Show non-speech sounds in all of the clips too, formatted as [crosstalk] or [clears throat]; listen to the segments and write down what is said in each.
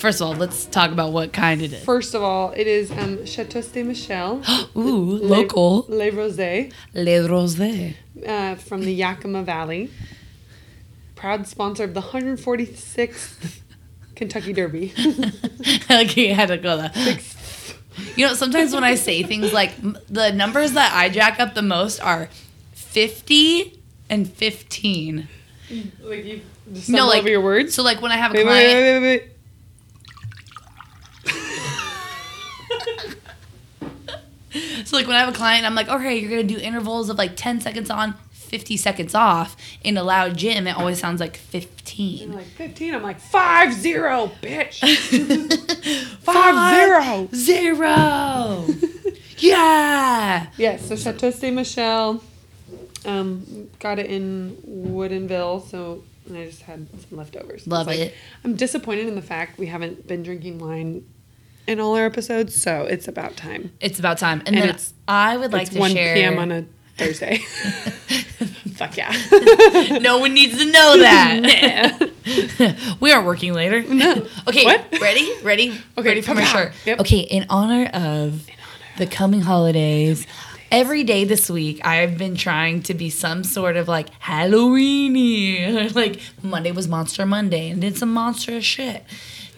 first of all, let's talk about what kind it is. First of all, it is um, Chateau Ste Michelle. [gasps] Ooh, local. Le, Le Rosé Le Rosé. uh, from the Yakima Valley. Proud sponsor of the 146th [laughs] Kentucky Derby. [laughs] okay, I had to go there. You know, sometimes when I say things like the numbers that I jack up the most are 50 and 15. like you just No, like- over your words. So, like when I have a Wait, client. wait, wait, wait, wait. So like when I have a client, I'm like, okay, you're gonna do intervals of like 10 seconds on, 50 seconds off. In a loud gym, it always sounds like You're 15. like 15. I'm like, 5 0, bitch. [laughs] 5 0. Zero. [laughs] yeah. Yes, so Chateau Saint Michelle. Um, got it in Woodinville, so and I just had some leftovers. Love It's like- it. I'm disappointed in the fact we haven't been drinking wine in all our episodes, so it's about time. It's about time. And, And then it's- I would like it's to 1 share. p.m. on a Thursday. [laughs] Fuck yeah. [laughs] no one needs to know that. [laughs] we aren't working later. No. Okay, What? ready? Ready? Okay, ready for my shirt. Yep. Okay, in honor of the coming holidays, every day this week I've been trying to be some sort of like Halloweeny. like Monday was Monster Monday and did some monstrous shit.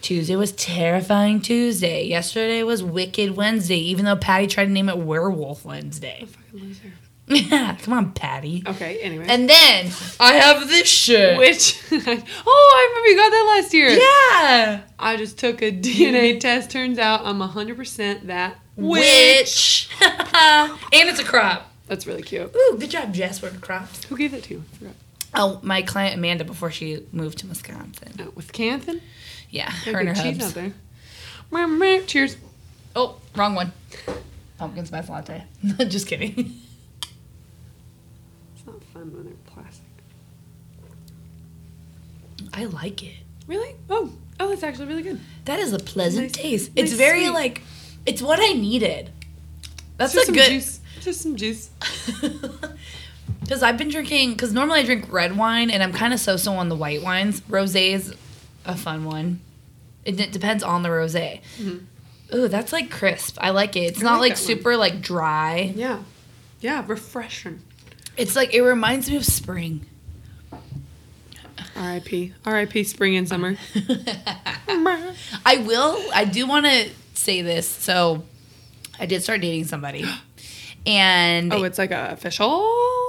Tuesday was Terrifying Tuesday. Yesterday was Wicked Wednesday, even though Patty tried to name it Werewolf Wednesday. A fucking loser. Yeah, come on, Patty. Okay, anyway. And then I have this shirt. which, [laughs] oh, I remember you got that last year. Yeah. I just took a DNA test. Turns out I'm 100% that Witch. [laughs] and it's a crop. That's really cute. Ooh, good job, Jess, the crops. Who gave that to you? I forgot. Oh, my client Amanda before she moved to Wisconsin. Uh, with Canthan? Yeah, her and her good cheese out hubs. there. Meh, meh. Cheers. Oh, wrong one. Pumpkin spice latte. [laughs] Just kidding. It's not fun when they're plastic. I like it. Really? Oh, oh, that's actually really good. That is a pleasant Nice- taste. nice it's very sweet. like, it's what I needed. That's just a some good. juice. Just some juice. [laughs] Because I've been drinking, because normally I drink red wine and I'm kind of so so on the white wines. Rose is a fun one. It, d- depends on the rose. Ooh, that's like crisp. I like it. It's Mm-hmm. I not like like, that one. super like dry. Yeah. Yeah, refreshing. It's like, it reminds me of spring. R.I.P. R.I.P. Spring and summer. [laughs] I will, I do want to say this. So I did start dating somebody. [gasps] [gasps] And Oh, it's like a official.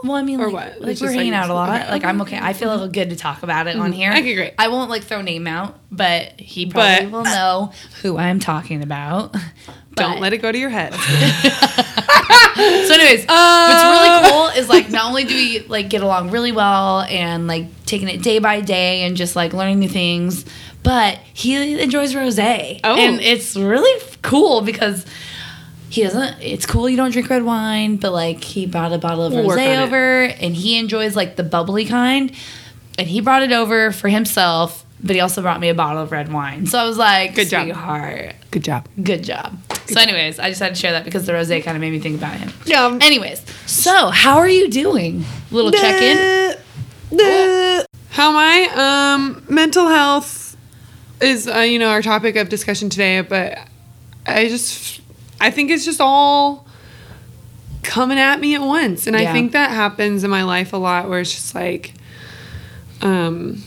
Well, I mean, or like, what? like It's we're hanging like- out a lot. okay, Like I'm okay. I feel mm-hmm. good to talk about it on mm-hmm. here. Okay, great. I won't like throw name out, but he probably But- will know who I'm talking about. [laughs] Don't let it go to your head. [laughs] So, anyways, what's really um. cool is like not only do we like get along really well and like taking it day by day and just like learning new things, but he enjoys rosé. Oh. and it's really cool because. He doesn't. It's cool you don't drink red wine, but like he brought a bottle of We'll rosé it. over, and he enjoys like the bubbly kind, and he brought it over for himself. But he also brought me a bottle of red wine. So I was like, Good job. sweetheart, Good job. good job. so, anyways, I just had to share that because the rosé kind of made me think about him. Yeah. Anyways, so how are you doing? Little check in. How am I? Um, mental health is uh, you know our topic of discussion today, but I just I think it's just all coming at me at once, and I think that happens in my life a lot, where it's just like, um,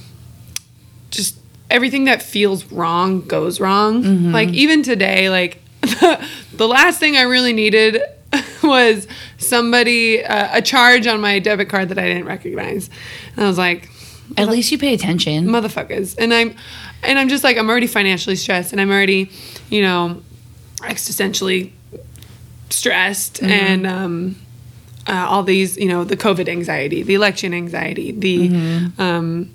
just everything that feels wrong goes wrong. Like even today, like [laughs] the last thing I really needed [laughs] was somebody uh, a charge on my debit card that I didn't recognize, and I was like, At least you pay attention. motherfuckers, and I'm and I'm just like I'm already financially stressed, and I'm already, you know, existentially stressed, and um, uh, all these, you know, the COVID anxiety, the election anxiety, the um,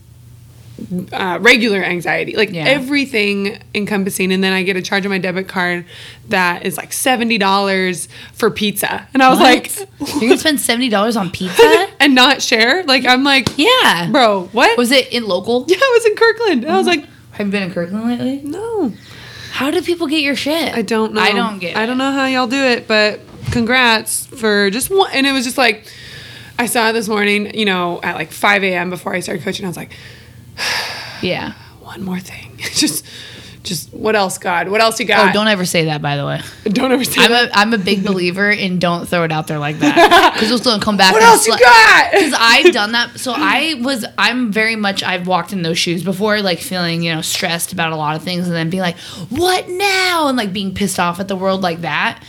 uh, regular anxiety, like Yeah. everything encompassing. And then I get a charge on my debit card that is like seventy dollars for pizza, and I was like, You're gonna spend seventy dollars on pizza? [laughs] and not share. Like I'm like, Yeah. bro, what? Was it in local? yeah, I was in Kirkland. And I was like, Have you been in Kirkland lately? no, How do people get your shit? I don't know. I don't get. I don't know how y'all do it, but congrats for just one. And it was just like, I saw it this morning, you know, at like 5 a.m. before I started coaching. I was like, [sighs] Yeah. one one more thing. [laughs] just, just what else, God? What else you oh, got? Oh, don't ever say that, by the way. [laughs] don't ever say that. I'm that. a I'm a big [laughs] believer in don't throw it out there like that [laughs] because it's gonna come back. What else you got? Because I've done that. So I was I'm very much I've walked in those shoes before, like feeling you know stressed about a lot of things, and then being like, what now, and like being pissed off at the world like that,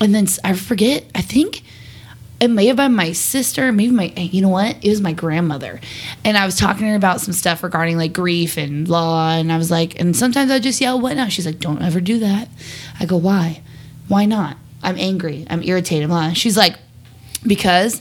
and then I forget. I think it may have been my sister, maybe my, eh, you know what? It was my grandmother. And I was talking to her about some stuff regarding like grief and law. And I was like, and sometimes I just yell, what now? She's like, don't ever do that. I go, why? Why not? I'm angry. I'm irritated. Blah. She's like, because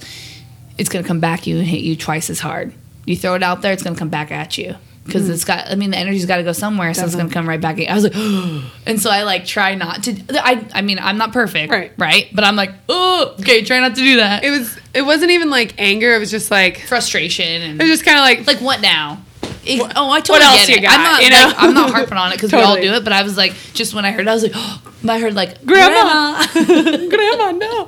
it's going to come back you and hit you twice as hard. You throw it out there, it's going to come back at you. Because it's got, I mean, the energy's got to go somewhere, so it's going to come right back. I was like, [gasps] and so I like try not to. I, I mean, I'm not perfect, Right. Right, but I'm like, oh, okay, try not to do that it was. It wasn't even like anger. It was just like. frustration and It was just kind of like. like what now? It- oh, I totally else get you it. got, I'm not, you know? like, I'm not harping on it because we all [laughs] do it. But I was like, just when I heard, it, I was like, oh, [gasps] I heard like Grandma. [laughs] Grandma, no.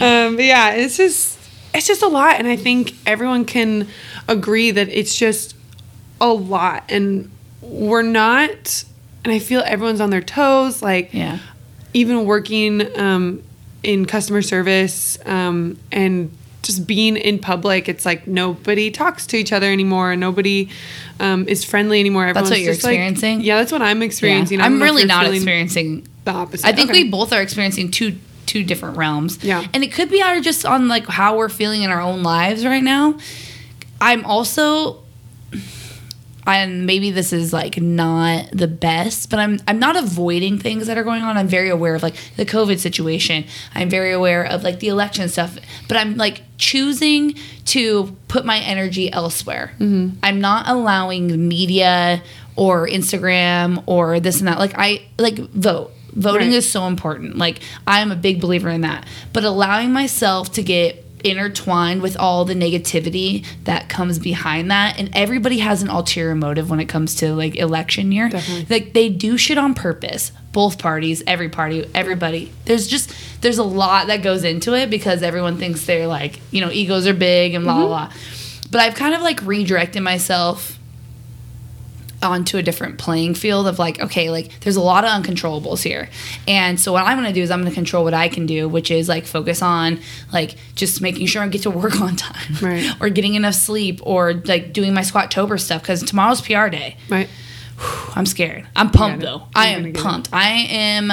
Um, but yeah, it's just it's just a lot, and I think everyone can agree that it's just a lot, and we're not. And I feel everyone's on their toes, like Yeah. even working um, in customer service um, and just being in public. It's like nobody talks to each other anymore, nobody um, is friendly anymore. Everyone's what you're just, like- experiencing? yeah, that's what I'm experiencing. Yeah. I'm really not experiencing. the opposite. I think Okay. we both are experiencing two two different realms. Yeah. and it could be out of just on like how we're feeling in our own lives right now. I'm also and maybe this is like not the best, but I'm I'm not avoiding things that are going on. I'm very aware of like the COVID situation. I'm very aware of like the election stuff, but I'm like choosing to put my energy elsewhere. Mm-hmm. I'm not allowing media or Instagram or this and that. Like I like vote. Voting Right. is so important. Like I'm a big believer in that. But allowing myself to get intertwined with all the negativity that comes behind that. And everybody has an ulterior motive when it comes to like election year. Definitely. like they do shit on purpose. Both parties every party everybody. There's just there's a lot that goes into it because everyone thinks they're like you know egos are big and blah mm-hmm. blah blah. But i've kind of like redirected myself onto a different playing field of like okay like there's a lot of uncontrollables here and so what i'm to do is i'm going to control what i can do which is like focus on like just making sure i get to [laughs] work on time Right. or getting enough sleep or like doing my squat tober stuff because tomorrow's pr day right. i'm scared i'm pumped though you're i am it. pumped i am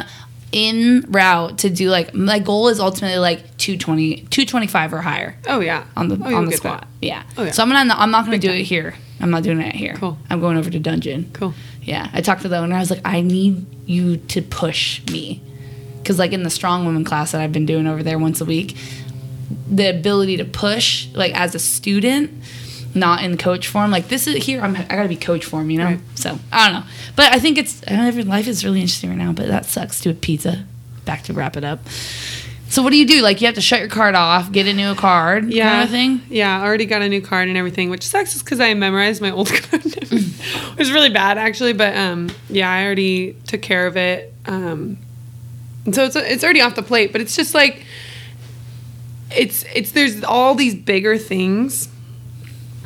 in route to do like my goal is ultimately like 220 225 or higher Oh yeah. on the Oh, on the squat. Yeah. Oh, yeah. So I'm not I'm not going to do it here. I'm not doing it here. Cool. I'm going over to dungeon. Cool. Yeah. I talked to the owner. I was like, I need you to push me, because like in the strong women class that I've been doing over there once a week, the ability to push like as a student. Not in coach form, like this is here. I'm I gotta be coach form, you know. Right. So I don't know, but I think it's I don't know, life is really interesting right now. But that sucks. Do a pizza. Back to wrap it up. So what do you do? Like you have to shut your card off, get a new card, Yeah. kind of thing. Yeah, I already got a new card and everything, which sucks because I memorized my old [laughs] card. it was really bad actually, but um, yeah, I already took care of it. Um, so it's it's already off the plate, but it's just like it's it's there's all these bigger things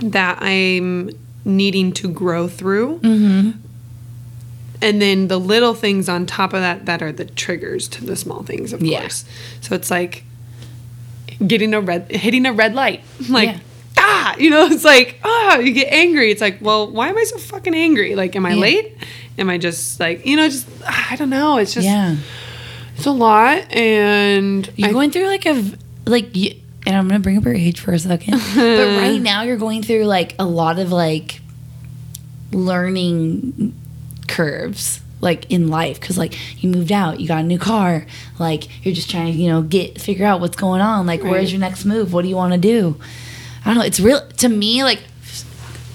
that I'm needing to grow through. And then the little things on top of that that are the triggers to the small things, of Yeah. course. So it's like getting a red hitting a red light [laughs] like Yeah. ah you know it's like ah you get angry it's like well why am i so fucking angry like am i Yeah. late am i just like you know just i don't know it's just yeah. it's a lot and You're I- going through like a like and I'm gonna bring up your age for a second. but [laughs] right now you're going through like a lot of like learning curves like in life because like you moved out you got a new car like you're just trying to you know get figure out what's going on like Right. where's your next move what do you want to do i don't know it's real to me like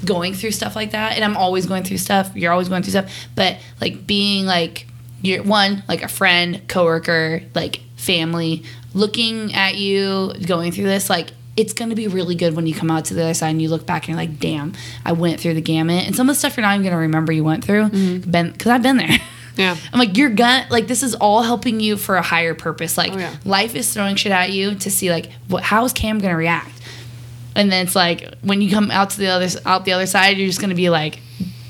going through stuff like that and i'm always going through stuff you're always going through stuff but like being like you're one like a friend coworker like family looking at you going through this like it's going to be really good when you come out to the other side and you look back and you're like damn i went through the gamut and some of the stuff you're not even going to remember you went through mm-hmm. been because i've been there [laughs] yeah I'm like, you're gonna like this is all helping you for a higher purpose. Like Oh, yeah. life is throwing shit at you to see like what how is Cam gonna react? And then it's like when you come out to the other out the other side, you're just gonna be like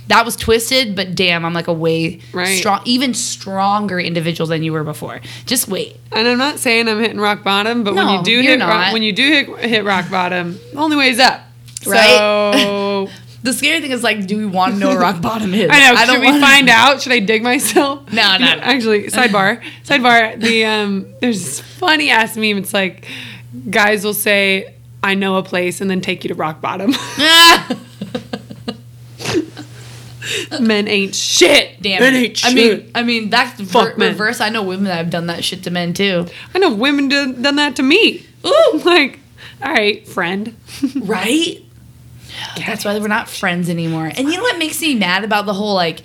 that was twisted, but damn, I'm like a way Right. strong, even stronger individual than you were before. Just wait. And I'm not saying I'm hitting rock bottom, but when you do hit rock, when you do hit, hit rock bottom, the only way is up. Right? So [laughs] The scary thing is like, do we want to know where rock bottom is? [laughs] I know. should we find out? Should I dig myself? [laughs] No, no, no. Actually, sidebar, sidebar. The um, there's this funny ass meme. It's like guys will say, "I know a place," and then take you to rock bottom. [laughs] Men ain't shit. Damn. Men it. ain't I shit. mean, I mean that's the Fuck ver- men. reverse. I know women that have done that shit to men too. I know women do, done that to me. Ooh. [laughs] like, all right, friend. [laughs] Right? That's why we're not friends anymore. And you know what makes me mad about the whole like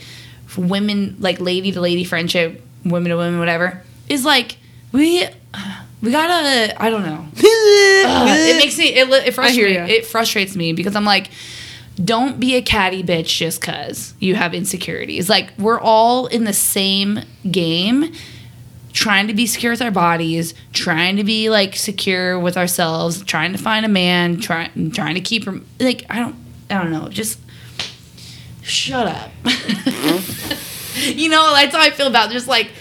women, like lady to lady friendship, women to women, whatever, is like we we gotta. I don't know. Ugh, it makes me it, it frustrates it frustrates me because I'm like. Don't be a catty bitch just cause you have insecurities. Like we're all in the same game, trying to be secure with our bodies, trying to be like secure with ourselves, trying to find a man, trying trying to keep like I don't I don't know, just shut up. [laughs] you know, that's how I feel about it. just like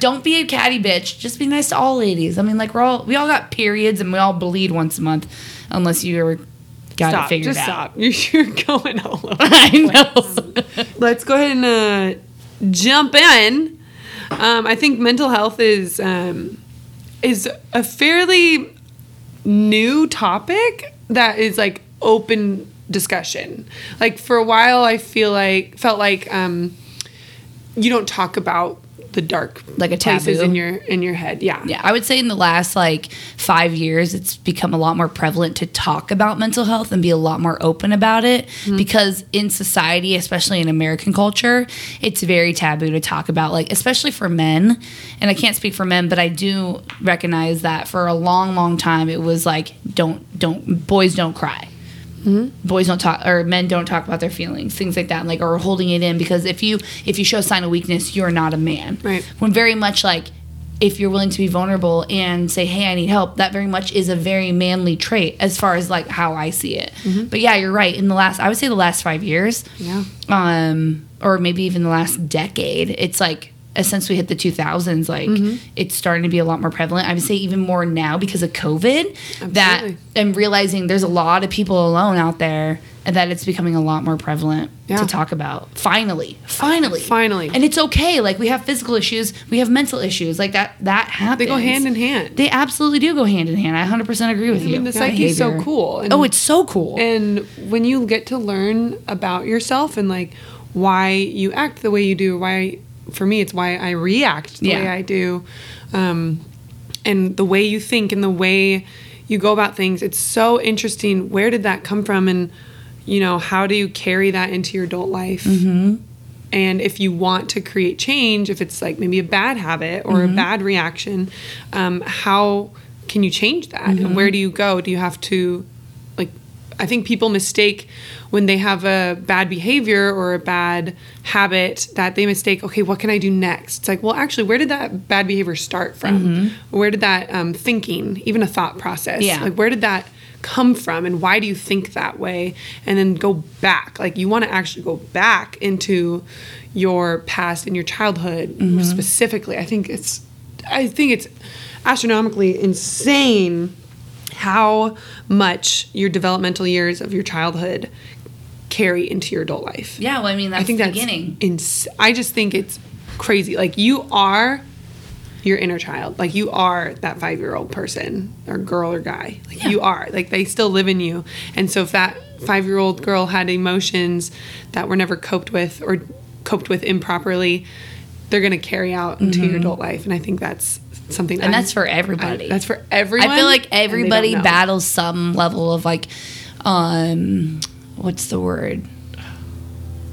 don't be a catty bitch. Just be nice to all ladies. I mean, like we're all we all got periods and we all bleed once a month, unless you're got Stop. it figured Just out. stop. [laughs] You're going all over. [laughs] I know. Let's go ahead and uh, jump in. Um, I think mental health is um, is a fairly new topic that is like open discussion. Like for a while, I feel like felt like um, you don't talk about the dark Like a places taboo. in your in your head. Yeah. Yeah, I would say in the last like five years, it's become a lot more prevalent to talk about mental health and be a lot more open about it mm-hmm. because in society, especially in American culture, it's very taboo to talk about, like, especially for men. And I can't speak for men, but I do recognize that for a long, long time, it was like, don't, don't, boys don't cry boys don't talk or men don't talk about their feelings things like that like or holding it in because if you if you show a sign of weakness you're not a man. Right. when very much like if you're willing to be vulnerable and say hey i need help that very much is a very manly trait as far as like how i see it. But yeah you're right. In the last i would say the last five years Yeah. um or maybe even the last decade it's like Uh, since we hit the 2000s like mm-hmm. it's starting to be a lot more prevalent. I would say even more now because of covid that i'm realizing there's a lot of people alone out there and that it's becoming a lot more prevalent Yeah. to talk about. Finally finally. Finally. and it's okay. Like we have physical issues we have mental issues. Like that that happens. They go hand in hand. they absolutely do go hand in hand. I 100% agree with I you. mean, the psyche is so cool. And- oh it's so cool. And when you get to learn about yourself and like why you act the way you do, why for me it's why I react the Yeah. way I do, um, and the way you think and the way you go about things, it's so interesting. Where did that come from? And you know, how do you carry that into your adult life? Mm-hmm. And if you want to create change, if it's like maybe a bad habit or Mm-hmm. a bad reaction, um, how can you change that? Mm-hmm. And where do you go? Do you have to, I think people mistake when they have a bad behavior or a bad habit that they mistake, okay, what can I do next? It's like, well, actually, where did that bad behavior start from? Where did that um, thinking, even a thought process, Mm-hmm. Yeah. like, where did that come from and why do you think that way and then go back like you want to actually go back into your past and your childhood Mm-hmm. specifically i think it's i think it's astronomically insane how much your developmental years of your childhood carry into your adult life. Yeah well i mean that's i think the that's beginning. ins- i just think it's crazy. Like you are your inner child. Like you are that five year old person or girl or guy. Like Yeah. you are. Like they still live in you. And so if that five year old girl had emotions that were never coped with or coped with improperly they're going to carry out into your mm-hmm. adult life. And i think that's something and I'm- that's for I- everybody that's for everyone I feel like and they don't everybody battles some level of like, um, what's the word?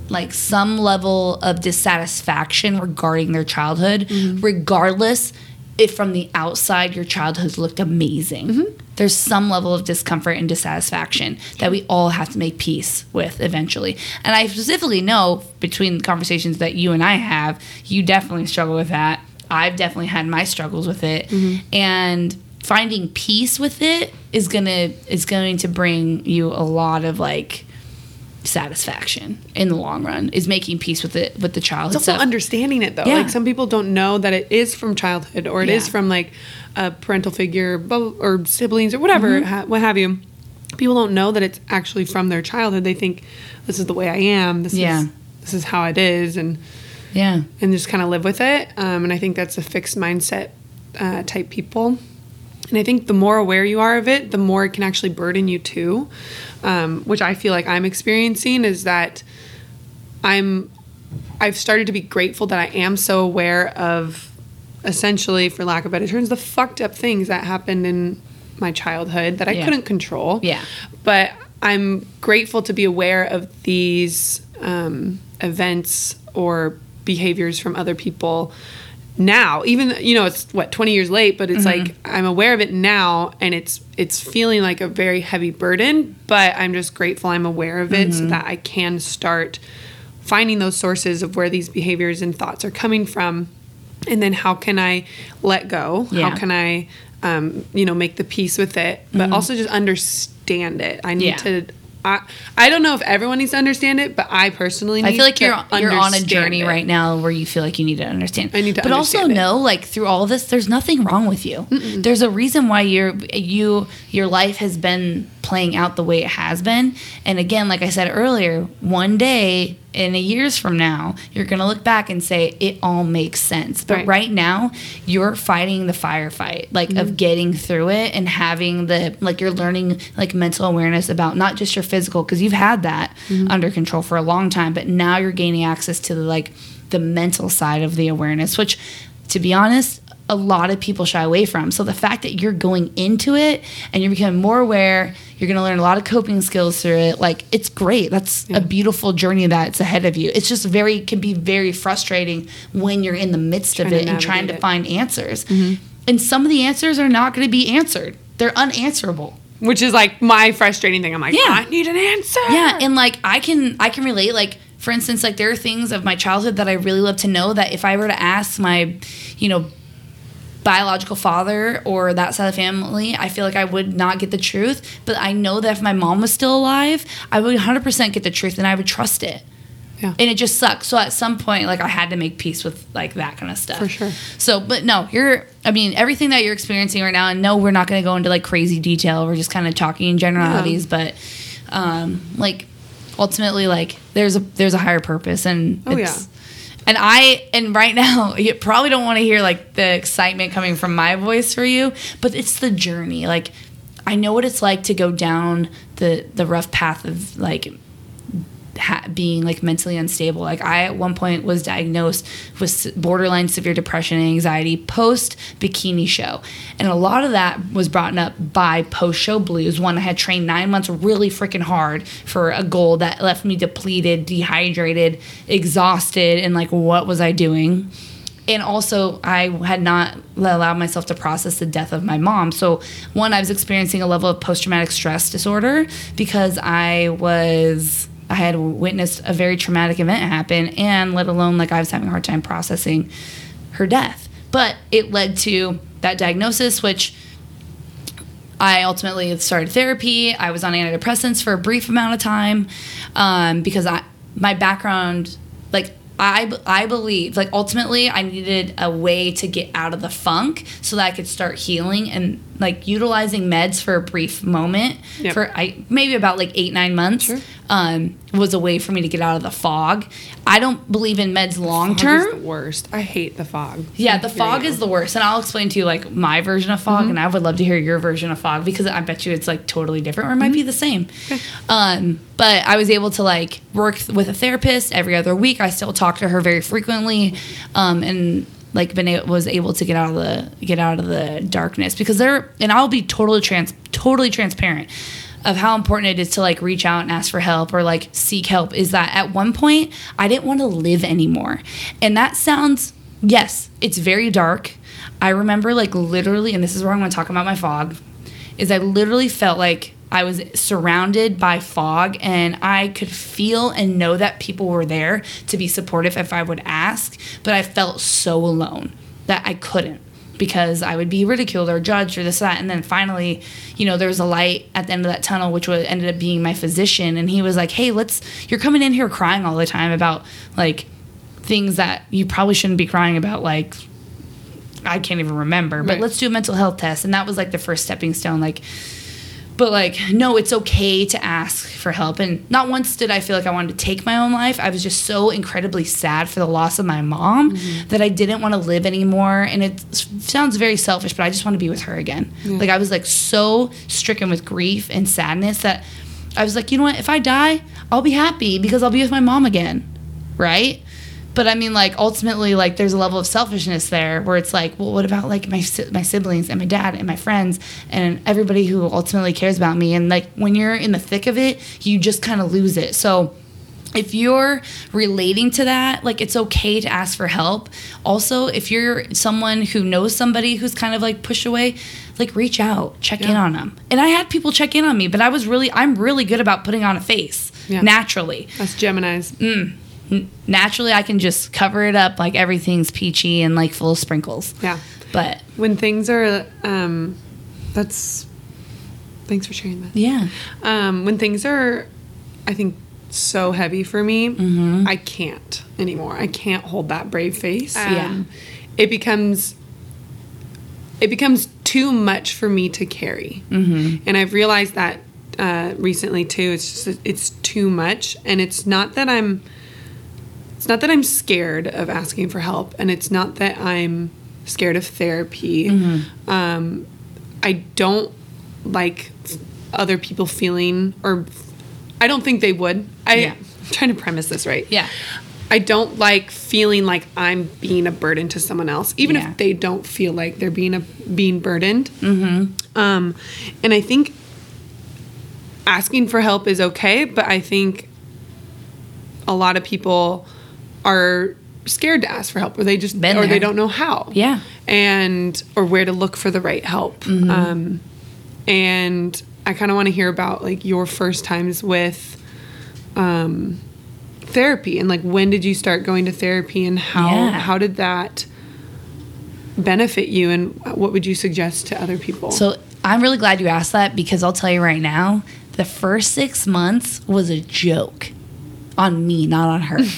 Like some level of dissatisfaction regarding their childhood, Mm-hmm. regardless if from the outside your childhood looked amazing. Mm-hmm. There's some level of discomfort and dissatisfaction that we all have to make peace with eventually. And I specifically know between conversations that you and I have, you definitely struggle with that. I've definitely had my struggles with it. Mm-hmm. And finding peace with it is gonna is going to bring you a lot of like satisfaction in the long run is making peace with it with the childhood It's also stuff. understanding it though. Yeah. Like some people don't know that it is from childhood or it is Yeah. from like a parental figure or siblings or whatever, Mm-hmm. what have you. People don't know that it's actually from their childhood. They think this is the way I am. This Yeah. is this is how it is, and yeah. and just kind of live with it. Um, and I think that's a fixed mindset uh, type people. And I think the more aware you are of it, the more it can actually burden you too. Um, which I feel like I'm experiencing is that I'm I've started to be grateful that I am so aware of essentially, for lack of better terms, the fucked up things that happened in my childhood that I Yeah. couldn't control. Yeah. But I'm grateful to be aware of these um, events or behaviors from other people now. Even you know it's what 20 years late but it's mm-hmm. like i'm aware of it now and it's it's feeling like a very heavy burden but i'm just grateful i'm aware of it so mm-hmm. that i can start finding those sources of where these behaviors and thoughts are coming from. And then how can i let go? Yeah. how can i um, you know make the peace with it but mm-hmm. also just understand it? I need Yeah. to I, I don't know if everyone needs to understand it, but I personally need I feel like you're you're on a journey it. right now where you feel like you need to understand. I need to but also it. know, like through all this, there's nothing wrong with you. There's a reason why you're you your life has been playing out the way it has been. And again, like I said earlier, one day in a years from now, you're gonna look back and say it all makes sense. But Right. right, now, you're fighting the firefight, like Mm-hmm. of getting through it and having the like you're learning like mental awareness about not just your physical because you've had that Mm-hmm. under control for a long time, but now you're gaining access to the like the mental side of the awareness, which to be honest, a lot of people shy away from. So the fact that you're going into it and you're becoming more aware, you're going to learn a lot of coping skills through it. Like it's great. That's a beautiful journey that's ahead of you. It's just very can be very frustrating when you're in the midst Trying of it and trying to it. find answers. Mm-hmm. And some of the answers are not going to be answered. They're unanswerable. which is like my frustrating thing. I'm like, Yeah. I need an answer. Yeah, and like I can I can relate like for instance like there are things of my childhood that I really love to know that if I were to ask my you know biological father or that side of the family, I feel like I would not get the truth, but I know that if my mom was still alive, I would 100% get the truth and I would trust it. Yeah. And it just sucks. So at some point, like I had to make peace with like that kind of stuff. For sure. So, but no, you're. I mean, everything that you're experiencing right now, and no, we're not going to go into like crazy detail. We're just kind of talking in generalities, but um, like ultimately, like there's a there's a higher purpose, and Oh, it's, And I and right now [laughs] you probably don't want to hear like the excitement coming from my voice for you, but it's the journey. Like I know what it's like to go down the the rough path of like ha- being like mentally unstable. Like I at one point was diagnosed with borderline severe depression and anxiety post bikini show, and a lot of that was brought up by post show blues. One, I had trained nine months really freaking hard for a goal that left me depleted, dehydrated, exhausted, and like what was I doing? and also I had not allowed myself to process the death of my mom. So one, I was experiencing a level of post traumatic stress disorder because I was I had witnessed a very traumatic event happen, and let alone like I was having a hard time processing her death. But it led to that diagnosis, which I ultimately started therapy. I was on antidepressants for a brief amount of time um, because I my background, like I I believe, like ultimately I needed a way to get out of the funk so that I could start healing and like utilizing meds for a brief moment Yep. for I maybe about like eight nine months Sure. Um, was a way for me to get out of the fog. I don't believe in meds long term. worst. I hate the fog. Yeah, the fog is the worst, and I'll explain to you like my version of fog, and I would love to hear your version of fog because I bet you it's like totally different, or it might be the same. Um, but I was able to like work with a therapist every other week. I still talk to her very frequently, um, and like been able, was able to get out of the get out of the darkness because there. And I'll be totally trans totally transparent of how important it is to like reach out and ask for help or like seek help is that at one point I didn't want to live anymore. And that sounds yes, it's very dark. I remember like literally and this is where I'm going to talk about my fog is I literally felt like I was surrounded by fog and I could feel and know that people were there to be supportive if I would ask, but I felt so alone that I couldn't because I would be ridiculed or judged or this that. And then finally, you know, there was a light at the end of that tunnel, which was ended up being my physician, and he was like, "Hey, let's. You're coming in here crying all the time about like things that you probably shouldn't be crying about, like." I can't even remember, but Right. let's do a mental health test. And that was like the first stepping stone. Like, but like no it's okay to ask for help. And not once did i feel like i wanted to take my own life. I was just so incredibly sad for the loss of my mom mm-hmm. that i didn't want to live anymore. And it sounds very selfish but i just want to be with her again. Like i was like so stricken with grief and sadness that i was like you know what? If i die i'll be happy because i'll be with my mom again. Right but I mean, like ultimately, like there's a level of selfishness there where it's like, well, what about like my my siblings and my dad and my friends and everybody who ultimately cares about me? And like when you're in the thick of it, you just kind of lose it. So if you're relating to that, like it's okay to ask for help. Also, if you're someone who knows somebody who's kind of like pushed away, like reach out, check in on them. And I had people check in on me, but I was really, I'm really good about putting on a face Yeah. naturally Us Gemini's. Mm. Naturally I can just cover it up like everything's peachy and like full of sprinkles. Yeah. But When things are, um, that's. Thanks for sharing that. yeah. Um, when things are, I think, so heavy for me, Mm-hmm. I can't anymore. I can't hold that brave face. Yeah. Um, It becomes. It becomes too much for me to carry, mm-hmm. and I've realized that uh, recently too. It's just it's too much, and it's not that I'm. It's not that I'm scared of asking for help, and it's not that I'm scared of therapy. Um, I don't like other people feeling, or I don't think they would. I, Yeah. I'm trying to premise this right. Yeah. I don't like feeling like I'm being a burden to someone else, even Yeah. if they don't feel like they're being a being burdened. Mm-hmm. Um, and I think asking for help is okay, but I think a lot of people are scared to ask for help, or they just Been or they don't know how. Yeah. and or where to look for the right help. Um, and I kind of want to hear about like your first times with um, therapy and like when did you start going to therapy and how Yeah. how did that benefit you and what would you suggest to other people? So I'm really glad you asked that because I'll tell you right now, the first six months was a joke on me, not on her. [laughs]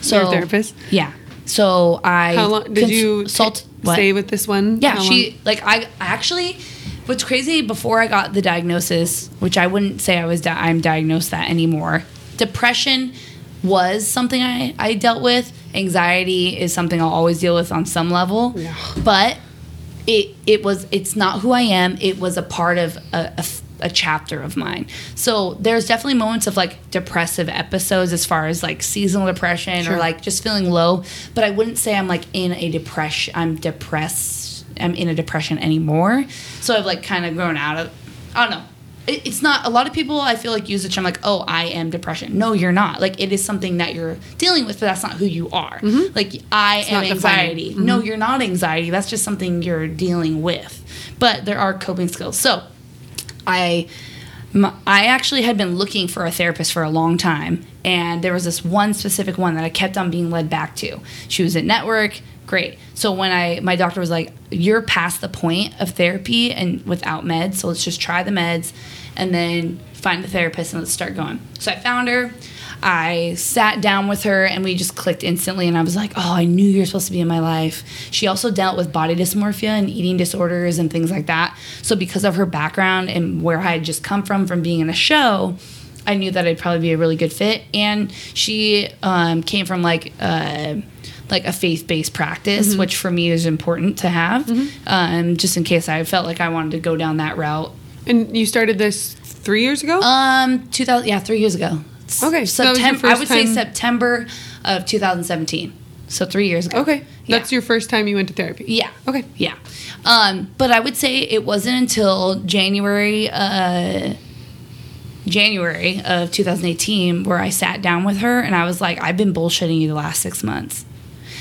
So Your therapist? Yeah. So I how long did you consult t- stay with this one? Yeah, How she long? like I actually. What's crazy before I got the diagnosis, which I wouldn't say I was di- I'm diagnosed that anymore. Depression was something I I dealt with. Anxiety is something I'll always deal with on some level. Yeah. But it it was it's not who I am. It was a part of a, a a chapter of mine. So there's definitely moments of like depressive episodes as far as like seasonal depression Sure. or like just feeling low. But I wouldn't say I'm like in a depression. I'm depressed. I'm in a depression anymore. So I've like kind of grown out of. I don't know. It, it's not a lot of people. I feel like use the term like, "Oh, I am depression." No, you're not. Like it is something that you're dealing with, but that's not who you are. Mm-hmm. Like I am not defining. anxiety. Mm-hmm. No, you're not anxiety. That's just something you're dealing with. But there are coping skills. So I I actually had been looking for a therapist for a long time, and there was this one specific one that I kept on being led back to. She was at Network, great. So when I my doctor was like, "You're past the point of therapy and without meds, so let's just try the meds, and then find the therapist and let's start going." So I found her. I sat down with her and we just clicked instantly and I was like, "Oh, I knew you're supposed to be in my life." She also dealt with body dysmorphia and eating disorders and things like that. So because of her background and where I had just come from from being in a show, I knew that I'd probably be a really good fit. And she um, came from like uh, like a faith based practice, which for me is important to have, um, just in case I felt like I wanted to go down that route. and you started this three years ago. Um, 2000, yeah, three years ago. S- Okay, so that was your September. I would say September of 2017. So three years ago. okay, Yeah. that's your first time you went to therapy. Yeah. Okay. Yeah. Um, but I would say it wasn't until January, uh, January of 2018 where I sat down with her and I was like, I've been bullshitting you the last six months.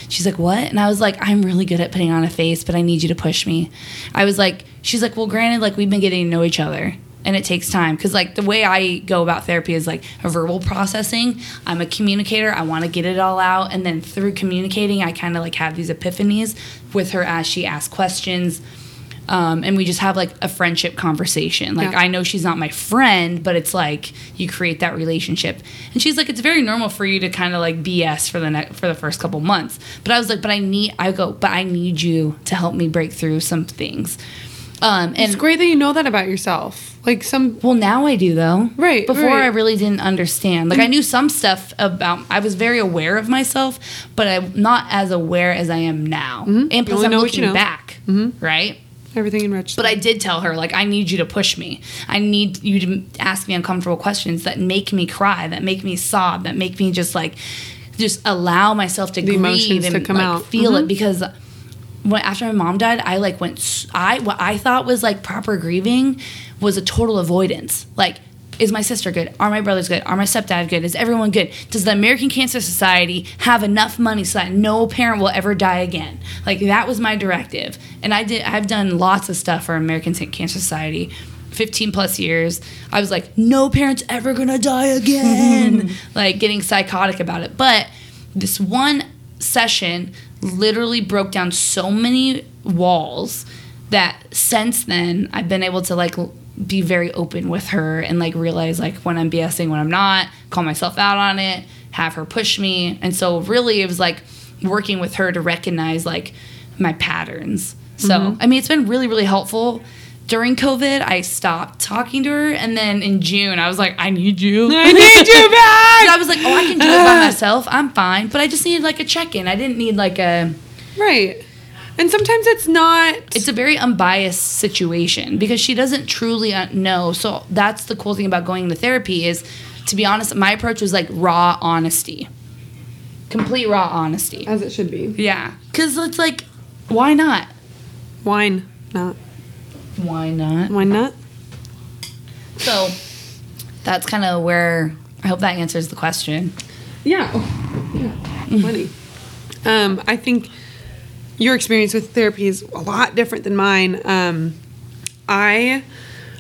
She's like, what? And I was like, I'm really good at putting on a face, but I need you to push me. I was like, she's like, well, granted, like we've been getting to know each other. And it takes time because like the way i go about therapy is like a verbal processing i'm a communicator i want to get it all out and then through communicating i kind of like have these epiphanies with her as she asks questions um, and we just have like a friendship conversation. Like Yeah. I know she's not my friend, but it's like you create that relationship. And she's like, it's very normal for you to kind of like BS for the ne- for the first couple months. But I was like, but I need. I go, but I need you to help me break through some things. Um, and It's great that you know that about yourself. Like some well, now I do though. Right, Before right. I really didn't understand. Like I knew some stuff about. I was very aware of myself, but I'm not as aware as I am now. And plus, I'm what you looking know. back. Right. everything in retrospect. But I did tell her, like, I need you to push me. I need you to ask me uncomfortable questions that make me cry, that make me sob, that make me just like, just allow myself to The grieve and to come like, out. feel Mhm. it because. When, after my mom died, I like went. I what I thought was like proper grieving was a total avoidance. Like, is my sister good? Are my brothers good? Are my stepdad good? Is everyone good? Does the American Cancer Society have enough money so that no parent will ever die again? Like that was my directive, and I did. I've done lots of stuff for American Cancer Society. 15 plus years i was like no parent's ever gonna die again [laughs] like getting psychotic about it but this one session literally broke down so many walls that since then I've been able to like be very open with her and like realize like when I'm BSing, when I'm not, call myself out on it, have her push me. And so really it was like working with her to recognize like my patterns. So mm-hmm. I mean it's been really, really helpful. During COVID, I stopped talking to her, and then in June, I was like, "I need you." [laughs] I need you [laughs] back. I was like, "Oh, I can do it by [laughs] myself. I'm fine." But I just needed like a check-in. I didn't need like a. right. And sometimes it's not. It's a very unbiased situation because she doesn't truly uh, know. So that's the cool thing about going to therapy is, to be honest, my approach was like raw honesty, complete raw honesty. as it should be. Yeah, because it's like, why not? Wine, not Why not? Why not. So that's kind of where I hope that answers the question. Yeah. Oh, yeah. Funny. Um, I think your experience with therapy is a lot different than mine. Um, I,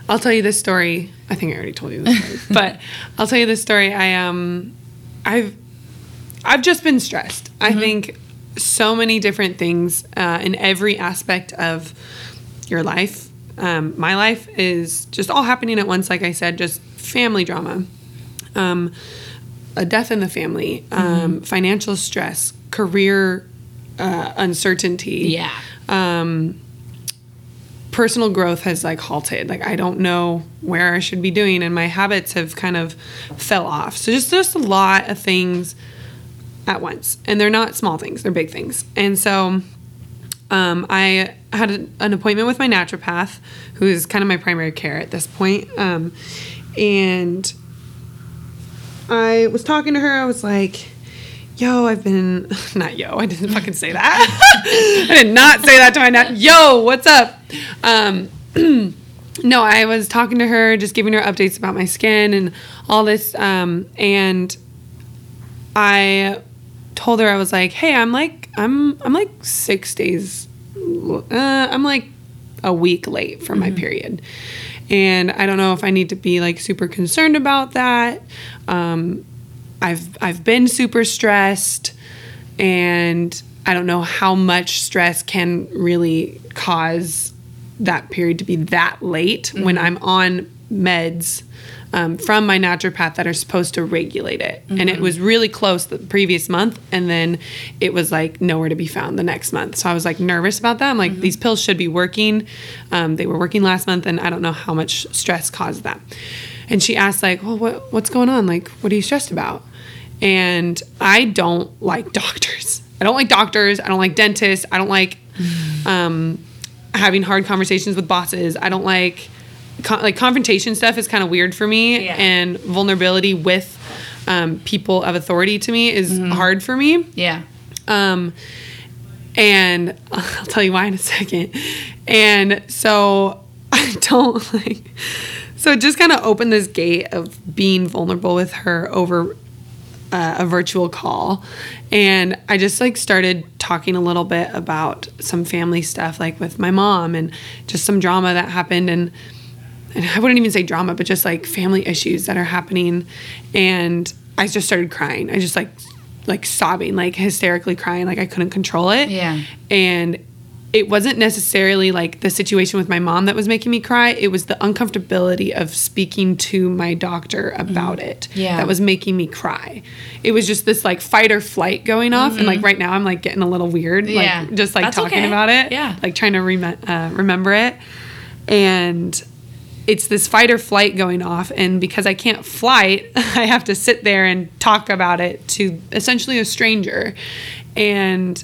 I'll tell you this story. I think I already told you this story, [laughs] but I'll tell you this story. I um, I've, I've just been stressed. I think so many different things uh, in every aspect of your life. Um, my life is just all happening at once. Like I said, just family drama. Um, a death in the family, um, financial stress, career uh, uncertainty. Yeah. Um, personal growth has like halted. Like I don't know where I should be doing, and my habits have kind of fell off. So just just a lot of things at once, and they're not small things; they're big things. And so um, I had a- an appointment with my naturopath, who is kind of my primary care at this point. Um, and I was talking to her. I was like, "Yo, I've been [laughs] not yo. I didn't fucking say that. [laughs] I did not say that to my nat. Yo, what's up?" Um, [clears throat] no, I was talking to her, just giving her updates about my skin and all this. Um, and I told her I was like, "Hey, I'm like I'm I'm like six days. Uh, I'm like a week late for my period, and I don't know if I need to be like super concerned about that. Um, I've I've been super stressed, and I don't know how much stress can really cause that period to be that late when I'm on meds um, from my naturopath that are supposed to regulate it. And it was really close the previous month, and then it was like nowhere to be found the next month. So I was like nervous about that. I'm like, these pills should be working. Um, they were working last month, and I don't know how much stress caused that. And she asked like, well, what, what's going on? Like, what are you stressed about? And I don't like [laughs] doctors. I don't like doctors. I don't like dentists. I don't like um, having hard conversations with bosses. I don't like con- like confrontation stuff is kind of weird for me, Yeah. and vulnerability with um, people of authority to me is hard for me. Yeah. Um, and [laughs] I'll tell you why in a second. And so [laughs] I don't like, so it just kind of opened this gate of being vulnerable with her over uh, a virtual call. And I just like started talking a little bit about some family stuff, like with my mom and just some drama that happened. And [laughs] I wouldn't even say drama, but just like family issues that are happening. And I just started crying. I just like, like sobbing, like hysterically crying, like I couldn't control it. Yeah. And it wasn't necessarily like the situation with my mom that was making me cry. It was the uncomfortability of speaking to my doctor about it Yeah. that was making me cry. It was just this like fight or flight going off. And like right now, I'm like getting a little weird, Yeah. like just like That's talking okay. about it. Yeah. Like trying to rem- uh, remember it. And it's this fight or flight going off. And because I can't flight, [laughs] I have to sit there and talk about it to essentially a stranger. And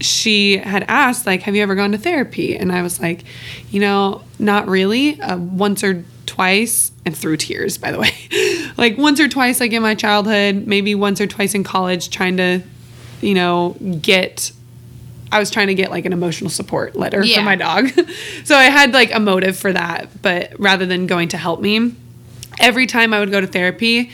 she had asked, like, have you ever gone to therapy? And I was like, you know, not really. Uh, once or twice, and through tears, by the way. [laughs] like once or twice, like in my childhood, maybe once or twice in college, trying to, you know, get I was trying to get like an emotional support letter Yeah. for my dog. [laughs] so I had like a motive for that, but rather than going to help me, every time I would go to therapy,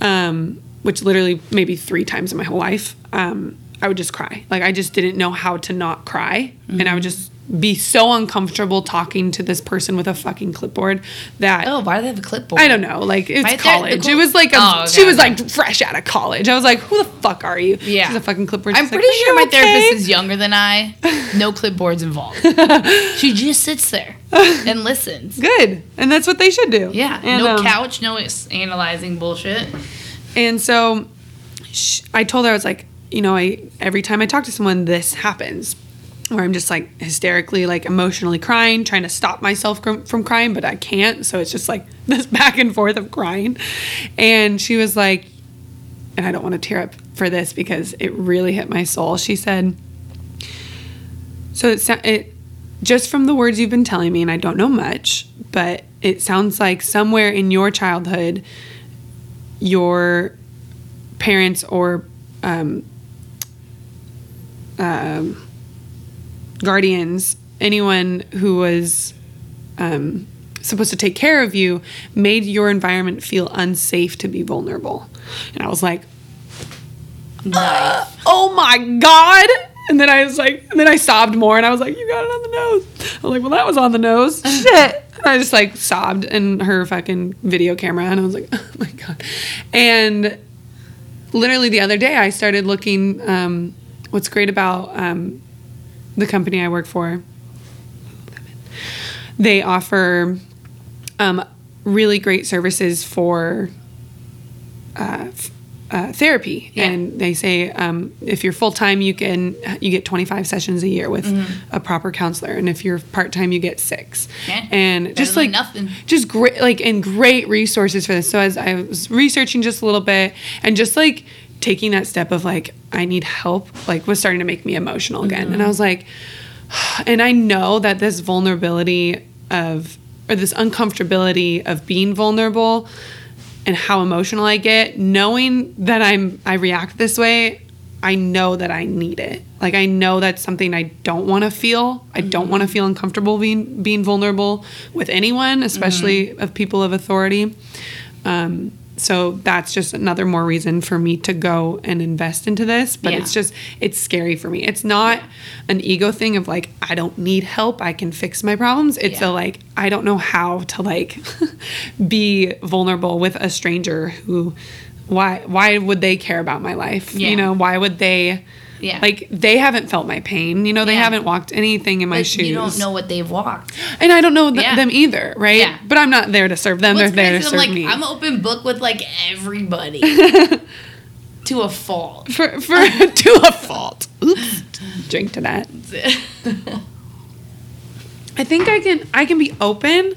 um, which literally maybe three times in my whole life, um, I would just cry. Like I just didn't know how to not cry. And I would just be so uncomfortable talking to this person with a fucking clipboard that Oh, why do they have a clipboard? I don't know. Like it's college. cl- it was like a, Oh, okay, she was like fresh out of college. I was like, who the fuck are you? Yeah. She's a fucking clipboard. I'm She's like, pretty "Are sure my okay?" therapist is younger than I. No clipboards involved. [laughs] she just sits there and listens. good, and that's what they should do. Yeah, And, no um, couch, no analyzing bullshit. And so sh- I told her I was like, you know, I every time I talk to someone, this happens. Where I'm just like hysterically, like emotionally crying, trying to stop myself from, from crying, but I can't. So it's just like [laughs] this back and forth of crying. And she was like, and I don't want to tear up for this because it really hit my soul. She said, so it, it just from the words you've been telling me, and I don't know much, but it sounds like somewhere in your childhood, your parents or um, um, guardians, anyone who was um, supposed to take care of you, made your environment feel unsafe to be vulnerable. And I was like, Nice. [gasps] oh my god. And then i was like and then i sobbed more and i was like you got it on the nose. I was like well that was on the nose. [laughs] Shit. And i just like sobbed in her fucking video camera and i was like [laughs] oh my god. And literally the other day i started looking um, what's great about um, the company i work for they offer um, really great services for uh, uh, therapy, Yeah. and they say um, if you're full time, you can you get 25 sessions a year with a proper counselor, and if you're part time, you get six. Mm-hmm. Yeah. And Better just like nothing. just great, like and great resources for this. So as I was researching just a little bit, and just like taking that step of like I need help, like was starting to make me emotional again, Mm-hmm. and I was like, [sighs] and I know that this vulnerability of or this uncomfortability of being vulnerable and how emotional I get, knowing that I'm I react this way, I know that I need it. Like I know that's something I don't want to feel. I don't want to feel uncomfortable being being vulnerable with anyone, especially of people of authority. Um, so that's just another more reason for me to go and invest into this. But Yeah. it's just it's scary for me. It's not an ego thing of like I don't need help. I can fix my problems. It's Yeah. a like I don't know how to like [laughs] be vulnerable with a stranger who why why would they care about my life? Yeah. You know, why would they Yeah. like they haven't felt my pain. You know, they Yeah. haven't walked anything in my But shoes. you don't know what they've walked. and I don't know th- Yeah. them either, right? Yeah. But I'm not there to serve them. What's They're there to serve I'm like, me. I'm open book with like everybody [laughs] to a fault. for for [laughs] to a fault. Oops. Drink to that. [laughs] I think I can I can be open.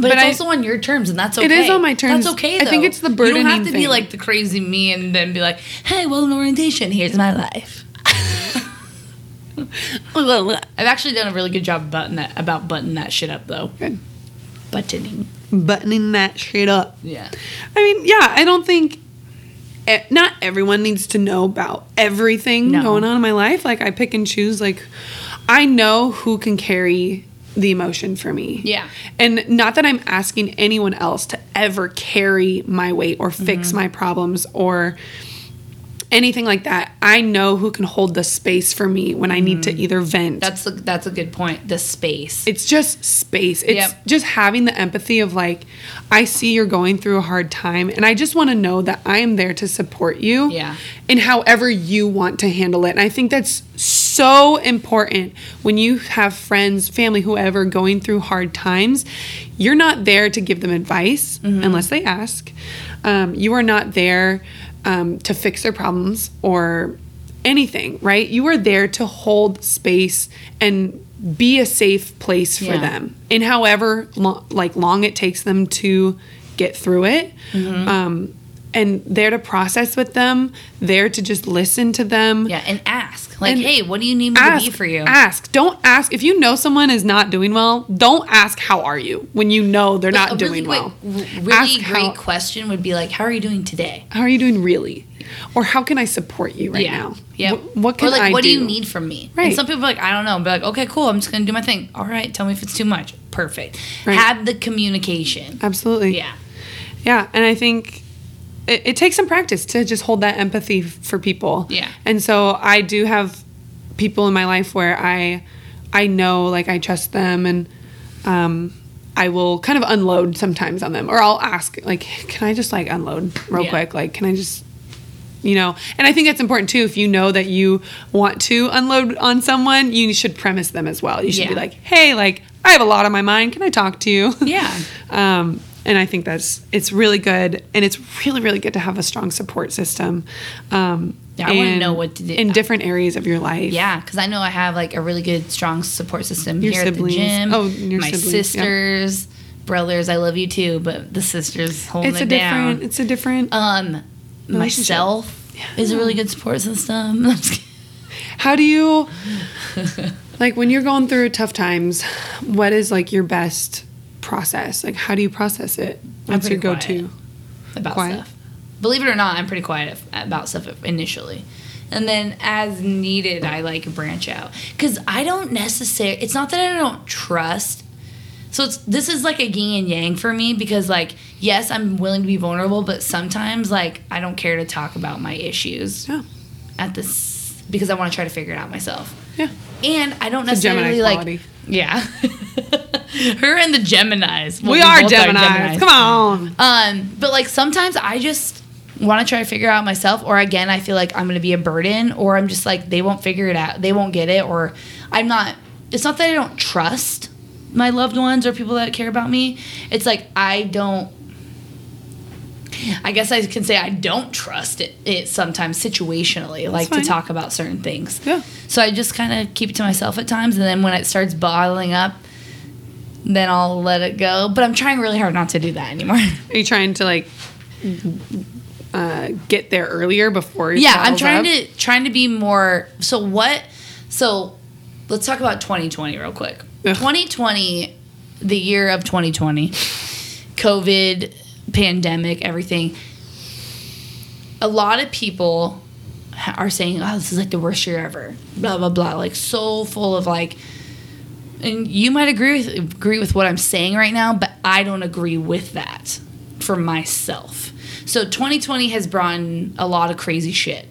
But, But it's I- also on your terms, and that's okay. It is on my terms. That's okay. I think it's the You don't have to thing. be like the crazy me and then be like, "Hey, well, in orientation, here's my life." [laughs] I've actually done a really good job button that about buttoning that shit up though. Good. Buttoning. Buttoning that shit up. Yeah. I mean, yeah, I don't think not everyone needs to know about everything No. going on in my life. Like I pick and choose. Like I know who can carry the emotion for me. Yeah. And not that I'm asking anyone else to ever carry my weight or fix Mm-hmm. my problems or anything like that, I know who can hold the space for me when I need to either vent. That's a, that's a good point. The space. it's just space. It's Yep. just having the empathy of like, I see you're going through a hard time, and I just want to know that I am there to support you. Yeah. In however you want to handle it. And I think that's so important when you have friends, family, whoever going through hard times. You're not there to give them advice Mm-hmm. unless they ask. Um, you are not there um, to fix their problems or anything, right? You are there to hold space and be a safe place for Yeah. them in however lo- like long it takes them to get through it. Mm-hmm. Um, and there to process with them, there to just listen to them. yeah, and ask. Like, And hey, what do you need me Ask to be for you? Ask. Don't ask if you know someone is not doing well. Don't ask how are you when you know they're not really, doing well. like, really Ask great how- question would be like, how are you doing today? How are you doing really? Or how can I support you right yeah. now? Yeah. What, what can or like, I what do you need from me? Right. And some people are like, I don't know. Be like, okay, cool. I'm just gonna do my thing. All right. Tell me if it's too much. Perfect. Right. Have the communication. Absolutely. Yeah. Yeah, and I think it, it takes some practice to just hold that empathy for people. Yeah. And so I do have people in my life where I I know like I trust them and um I will kind of unload sometimes on them or I'll ask like can I just like unload real Yeah. quick like can I just you know and i think that's important too if you know that you want to unload on someone you should premise them as well you should be like hey like i have a lot on my mind can i talk to you Yeah. [laughs] um, and I think that's it's really good, and it's really really good to have a strong support system. Um, Yeah, I wanna know what to do. in different areas of your life. Yeah, because I know I have like a really good, strong support system Your here siblings. at the gym. Oh, your my siblings, yeah. sisters, brothers. I love you too, but the sisters holding it's it a different. It's a different. Um, myself is a really good support system. [laughs] I'm just kidding. how do you like when you're going through tough times? What is like your best process? Like how do you process it? What's your go-to? about Quiet? stuff. Believe it or not, I'm pretty quiet about stuff initially. And then as needed, I like branch out. Because I don't necessarily, it's not that I don't trust. So it's this is like a yin and yang for me because like yes I'm willing to be vulnerable but sometimes like I don't care to talk about my issues Yeah, at this because I want to try to figure it out myself yeah. and I don't Gemini necessarily like quality. yeah [laughs] [laughs] her and the Geminis Well, we, are both Geminis. Come on. um, but like sometimes I just want to try to figure out myself, or again, I feel like I'm gonna be a burden, or I'm just like they won't figure it out, they won't get it, or I'm not. It's not that I don't trust my loved ones or people that care about me. It's like I don't. I guess I can say I don't trust it, it sometimes situationally, like fine. to talk about certain things. Yeah. So I just kind of keep it to myself at times, and then when it starts bottling up, then I'll let it go. But I'm trying really hard not to do that anymore. [laughs] Are you trying to like uh, get there earlier before? yeah i'm trying up? to trying to be more so what so let's talk about 2020 real quick Ugh. 2020 the year of 2020 covid pandemic everything a lot of people are saying oh this is like the worst year ever blah blah blah like so full of like and you might agree with agree with what I'm saying right now, but I don't agree with that for myself. So 2020 has brought a lot of crazy shit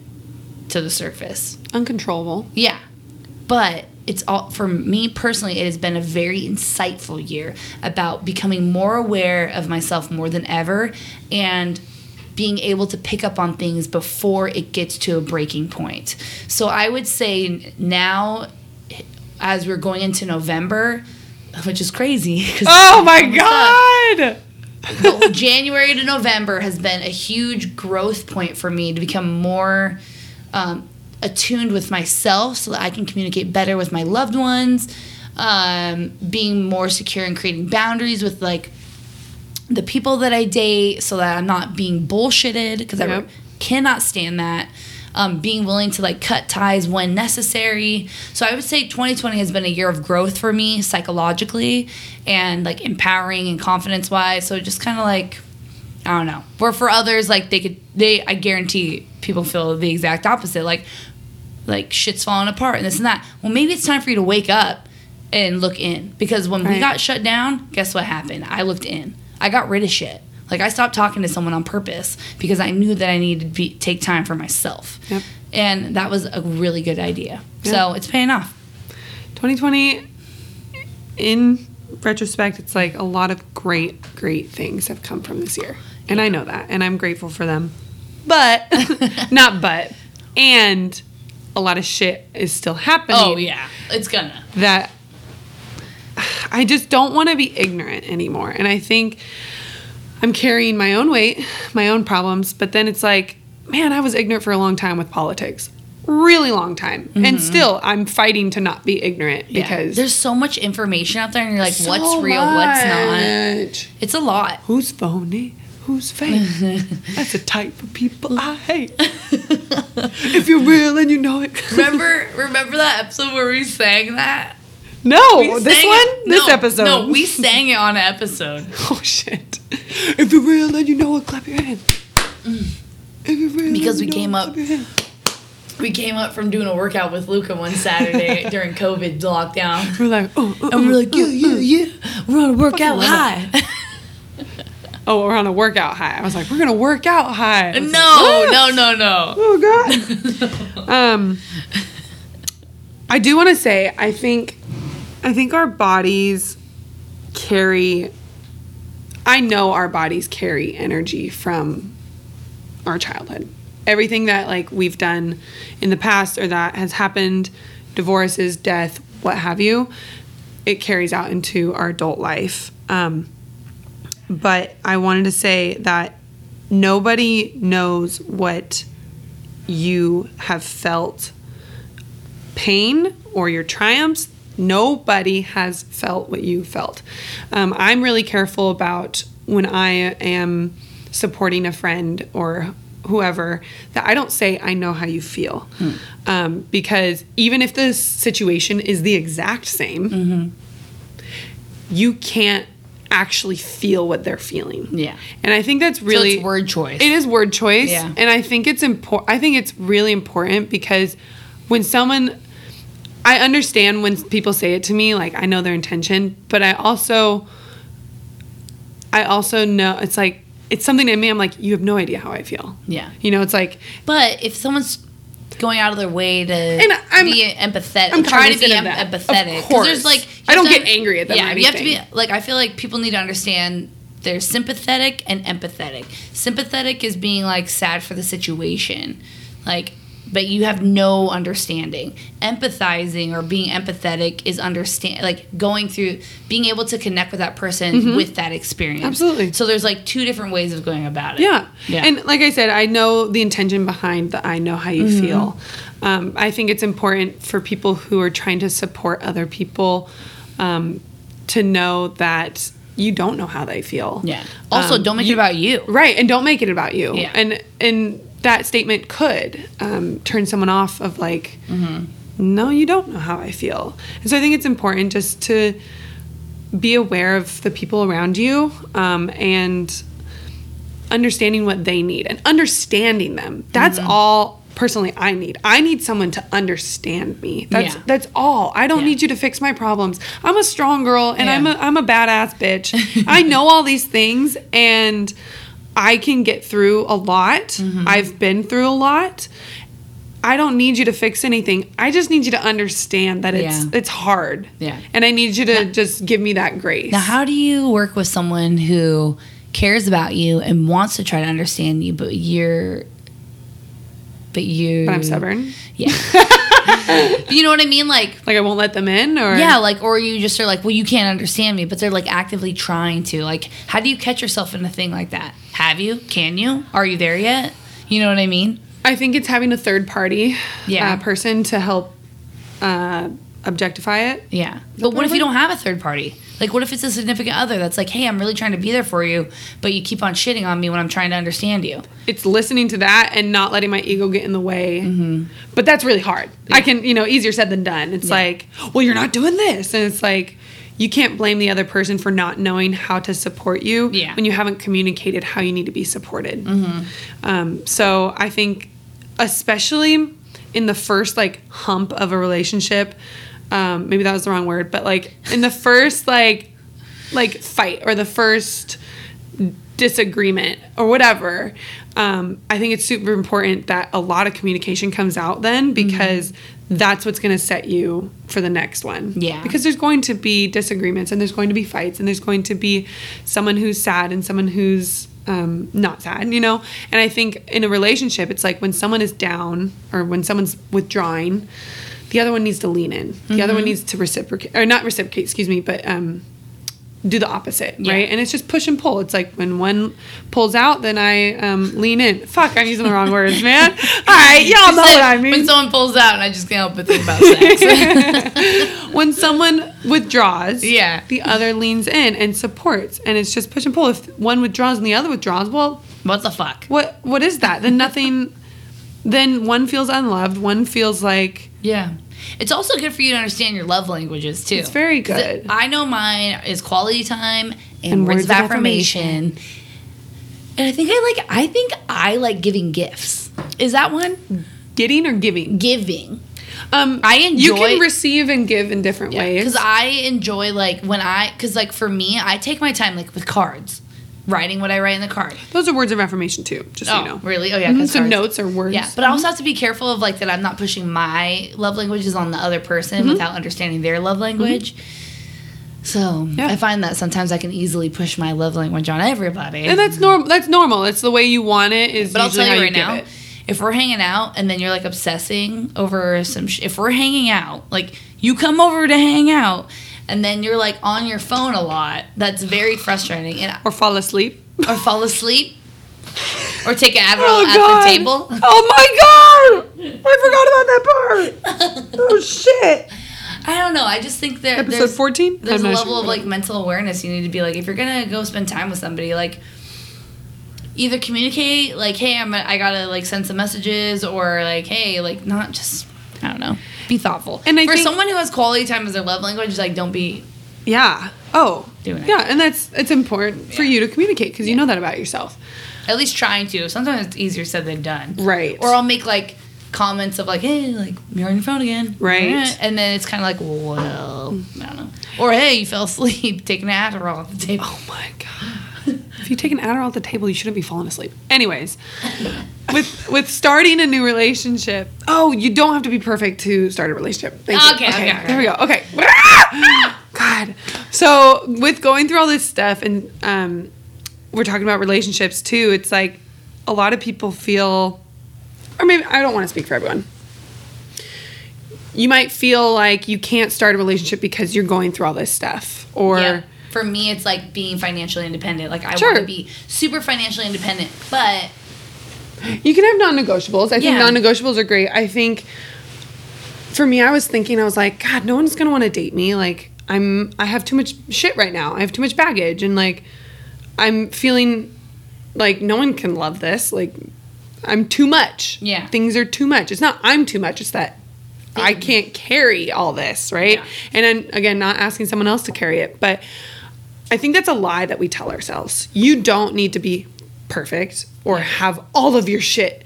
to the surface. uncontrollable. Yeah. But it's all for me personally it has been a very insightful year about becoming more aware of myself more than ever and being able to pick up on things before it gets to a breaking point. So I would say now as we're going into November, which is crazy Oh my god! January to November has been a huge growth point for me to become more um, attuned with myself so that I can communicate better with my loved ones, um, being more secure and creating boundaries with like the people that I date so that I'm not being bullshitted because I cannot stand that. Um, being willing to like cut ties when necessary. So I would say 2020 has been a year of growth for me psychologically and like empowering and confidence wise. So just kind of like I don't know. Where for others, like they could, they I guarantee people feel the exact opposite. Like like shit's falling apart and this and that. Well, maybe it's time for you to wake up and look in because when we got shut down, guess what happened? I looked in. I got rid of shit. Like I stopped talking to someone on purpose because I knew that I needed to be, take time for myself. Yep. And that was a really good idea. Yeah. So it's paying off. 2020 in retrospect it's like a lot of great great things have come from this year and i know that and i'm grateful for them but [laughs] not but and a lot of shit is still happening Oh yeah, it's gonna. that i just don't want to be ignorant anymore and i think i'm carrying my own weight my own problems but then it's like man i was ignorant for a long time with politics really long time and mm-hmm. still i'm fighting to not be ignorant Yeah. because there's so much information out there, and you're like, so what's real, what's not? much. It's a lot. Who's phony? Who's fake? [laughs] That's the type of people I hate. [laughs] if you're real and you know it. remember, remember that episode where we sang that? No, this one? it- this no, episode. No, we sang it on an episode. [laughs] Oh shit. If you're real and you know it, clap your hand. If you're real Because we you came up- clap your hand. We came up from doing a workout with Luca one Saturday [laughs] during COVID lockdown. We're like, oh, oh, And we're oh, like, yeah, yeah, yeah. We're on a workout high. [laughs] oh, we're on a workout high. I was like, we're gonna work out high. Like, no, "Ah." no, no, no. Oh god. um I do want to say I think I think our bodies carry I know our bodies carry energy from our childhood. Everything that like we've done in the past or that has happened, divorces, death, what have you, it carries out into our adult life. Um, but I wanted to say that nobody knows what you have felt pain or your triumphs. Nobody has felt what you felt. Um, I'm really careful about when I am supporting a friend or whoever that I don't say I know how you feel, um, because even if the situation is the exact same, you can't actually feel what they're feeling. Yeah. and I think that's So really it's word choice. it is word choice, Yeah. and I think it's important. I think it's really important because when someone, I understand when people say it to me, like I know their intention, but I also, I also know it's like it's something in me. I'm like, you have no idea how I feel. Yeah. you know, it's like But if someone's going out of their way to And I'm- be empathetic, I'm trying to be em- of. Of course. there's like I don't to- get angry at them Yeah, you have to be like I feel like people need to understand they're sympathetic and empathetic. Sympathetic is being like sad for the situation, like. But you have no understanding. Empathizing or being empathetic is understand like going through being able to connect with that person with that experience. Mm-hmm. Absolutely. So there's like two different ways of going about it. Yeah. Yeah. And like I said, I know the intention behind the I know how you Mm-hmm. feel. Um, I think it's important for people who are trying to support other people um, to know that you don't know how they feel. Yeah. Also, Um, don't make it about you. Right, and don't make it about you. Yeah. And and that statement could um, turn someone off of like, Mm-hmm. no, you don't know how I feel. And so I think it's important just to be aware of the people around you um, and understanding what they need and understanding them. That's Mm-hmm. all personally I need. I need someone to understand me. That's Yeah. that's all. I don't Yeah. need you to fix my problems. I'm a strong girl and Yeah. I'm a I'm a badass bitch. [laughs] I know all these things and I can get through a lot. Mm-hmm. I've been through a lot. I don't need you to fix anything. I just need you to understand that it's Yeah. it's hard. Yeah. And I need you to just give me that grace. Now, how do you work with someone who cares about you and wants to try to understand you, but you're, but you, but I'm stubborn. Yeah. [laughs] you know what I mean? Like, Like I won't let them in or yeah, like, or you just are like, well, you can't understand me, but they're like actively trying to. Like, how do you catch yourself in a thing like that? Have you? Can you? Are you there yet? You know what I mean? I think it's having a third party Yeah. uh, person to help uh, objectify it. Yeah. But what if you don't have a third party? Like, what if it's a significant other that's like, hey, I'm really trying to be there for you, but you keep on shitting on me when I'm trying to understand you? It's listening to that and not letting my ego get in the way. Mm-hmm. But that's really hard. I can, you know, easier said than done. It's like, well, you're not doing this. And it's like, you can't blame the other person for not knowing how to support you Yeah. when you haven't communicated how you need to be supported. Um, so I think, especially in the first like hump of a relationship, um, maybe that was the wrong word, but like in the first like like fight or the first disagreement or whatever, um, I think it's super important that a lot of communication comes out then because that's what's going to set you for the next one. Yeah. Because there's going to be disagreements and there's going to be fights and there's going to be someone who's sad and someone who's um, not sad, you know? And I think in a relationship, it's like when someone is down or when someone's withdrawing, the other one needs to lean in. The other one needs to reciprocate, or not reciprocate, excuse me, but um, do the opposite, Yeah. right? And it's just push and pull. It's like when one pulls out, then I um, lean in. Fuck, I'm using the wrong words, man. [laughs] All right, y'all know what I mean. When someone pulls out, and I just can't help but think about sex. [laughs] [laughs] when someone withdraws, Yeah. the other leans in and supports, and it's just push and pull. If one withdraws and the other withdraws, well, what the fuck? what what is that? Then nothing. then one feels unloved. One feels like Yeah. It's also good for you to understand your love languages too. It's very good. it- I know mine is quality time and, And words, of affirmation. And I think I like I think I like giving gifts. Is that one? getting or giving. Giving. Um, I enjoy. You can receive and give in different ways. Because I enjoy like when I because like for me, I take my time like with cards. Writing what I write in the card. Those are words of affirmation too. Just so Oh, you know. really? Oh, yeah, Mhm, So cards- notes or words. Yeah, but I also have to be careful of like that I'm not pushing my love languages on the other person Mm-hmm. without understanding their love language. So Yeah. I find that sometimes I can easily push my love language on everybody. and that's normal. That's normal. It's the way you want it. Is but I'll tell you how right now, it. if we're hanging out and then you're like obsessing over some, sh- if we're hanging out, like you come over to hang out and then you're like on your phone a lot, that's very frustrating. And or fall asleep. or fall asleep, or take an Adderall Oh at god! the table. Oh my god! I forgot about that part. oh shit! I don't know. I just think that Episode there's, 14? There's a level sure. of like mental awareness you need to be like if you're gonna go spend time with somebody like either communicate like hey I'm I gotta like send some messages or like hey like not just I don't know be thoughtful And I for think- someone who has quality time as their love language like don't be Yeah. Oh. Doing it. Yeah, and that's it's important for Yeah. you to communicate because you know that about yourself. at least trying to sometimes it's easier said than done Right. or I'll make like comments of like hey like you're on your phone again Right. And then it's kind of like well I don't know or hey you fell asleep [laughs] taking an Adderall at the table Oh my god. [laughs] if you take an Adderall at the table, you shouldn't be falling asleep. Anyways, with with starting a new relationship, oh, you don't have to be perfect to start a relationship. Thank you. Okay, okay, okay. There we go. Okay. [laughs] God. So with going through all this stuff, and um, we're talking about relationships too. It's like a lot of people feel, or maybe I don't want to speak for everyone. You might feel like you can't start a relationship because you're going through all this stuff, or Yeah. For me, it's like being financially independent. Like I Sure. want to be super financially independent, but You can have non-negotiables. I think Yeah. non-negotiables are great. I think for me, I was thinking, I was like, God, no one's gonna want to date me. Like, I'm, I have too much shit right now. I have too much baggage, and like, I'm feeling like no one can love this. Like, I'm too much. Yeah. things are too much. It's not I'm too much. It's that I can't carry all this, right? Yeah. And then again, not asking someone else to carry it, but I think that's a lie that we tell ourselves. You don't need to be perfect or have all of your shit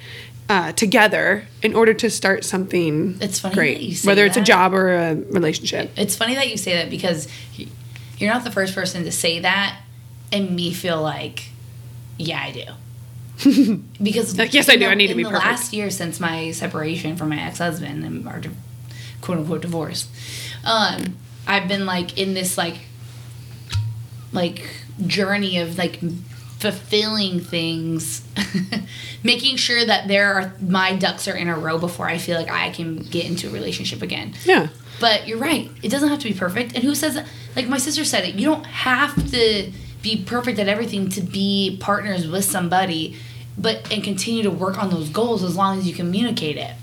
uh, together in order to start something It's funny great, that you say whether it's a job or a relationship. it's funny that you say that because you're not the first person to say that and me feel like, yeah, I do. [laughs] because Like, yes, I do. I need to in be the perfect. last year since my separation from my ex-husband and our quote unquote divorce, um, I've been like in this like like journey of like fulfilling things [laughs] making sure that there are my ducks are in a row before i feel like i can get into a relationship again. Yeah. but you're right. It doesn't have to be perfect. And who says like my sister said it you don't have to be perfect at everything to be partners with somebody but and continue to work on those goals as long as you communicate it.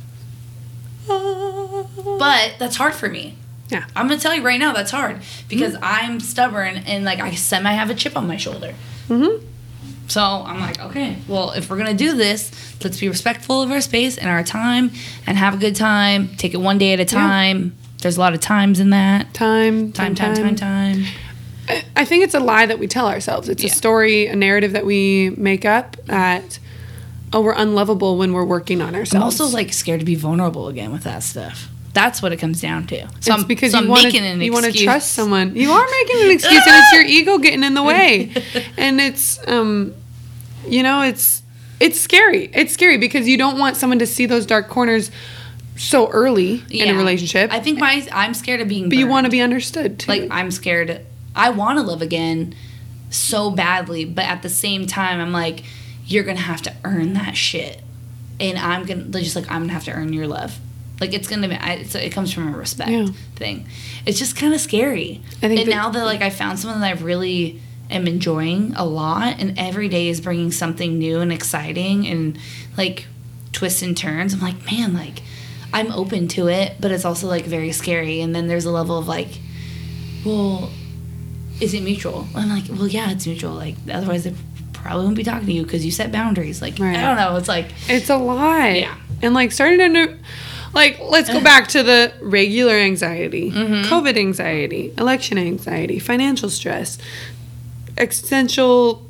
Ah. But that's hard for me Yeah. I'm gonna tell you right now that's hard because I'm stubborn and like I semi have a chip on my shoulder. Mm-hmm. So I'm like, okay, well if we're gonna do this, let's be respectful of our space and our time and have a good time. Take it one day at a time. There's a lot of times in that. Time, Time, time, time, time. I- I think it's a lie that we tell ourselves. It's a story, a narrative that we make up that, oh, we're unlovable when we're working on ourselves. I'm also like scared to be vulnerable again with that stuff. That's what it comes down to. So it's I'm, because so you want to you want to trust someone. You are making an excuse, and it's your [laughs] ego getting in the way. [laughs] And it's um, you know, it's it's scary. It's scary because you don't want someone to see those dark corners so early in a relationship. I think my I'm scared of being. but you want to be understood too. like I'm scared. I want to love again so badly, but at the same time, I'm like, you're gonna have to earn that shit, and I'm gonna they're just like I'm gonna have to earn your love. Like it's gonna be, I, it's, it comes from a respect Yeah. thing. It's just kind of scary. I think and that- now that like I found someone that I really am enjoying a lot, and every day is bringing something new and exciting, and like twists and turns. I'm like, man, like I'm open to it, but it's also like very scary. And then there's a level of like, well, is it mutual? I'm like, well, yeah, it's mutual. Like, otherwise, they probably wouldn't be talking to you because you set boundaries. Like, Right. I don't know. It's like, It's a lot. Yeah. And like starting to know, like, let's go back to the [laughs] regular anxiety, Mm-hmm. COVID anxiety, election anxiety, financial stress, existential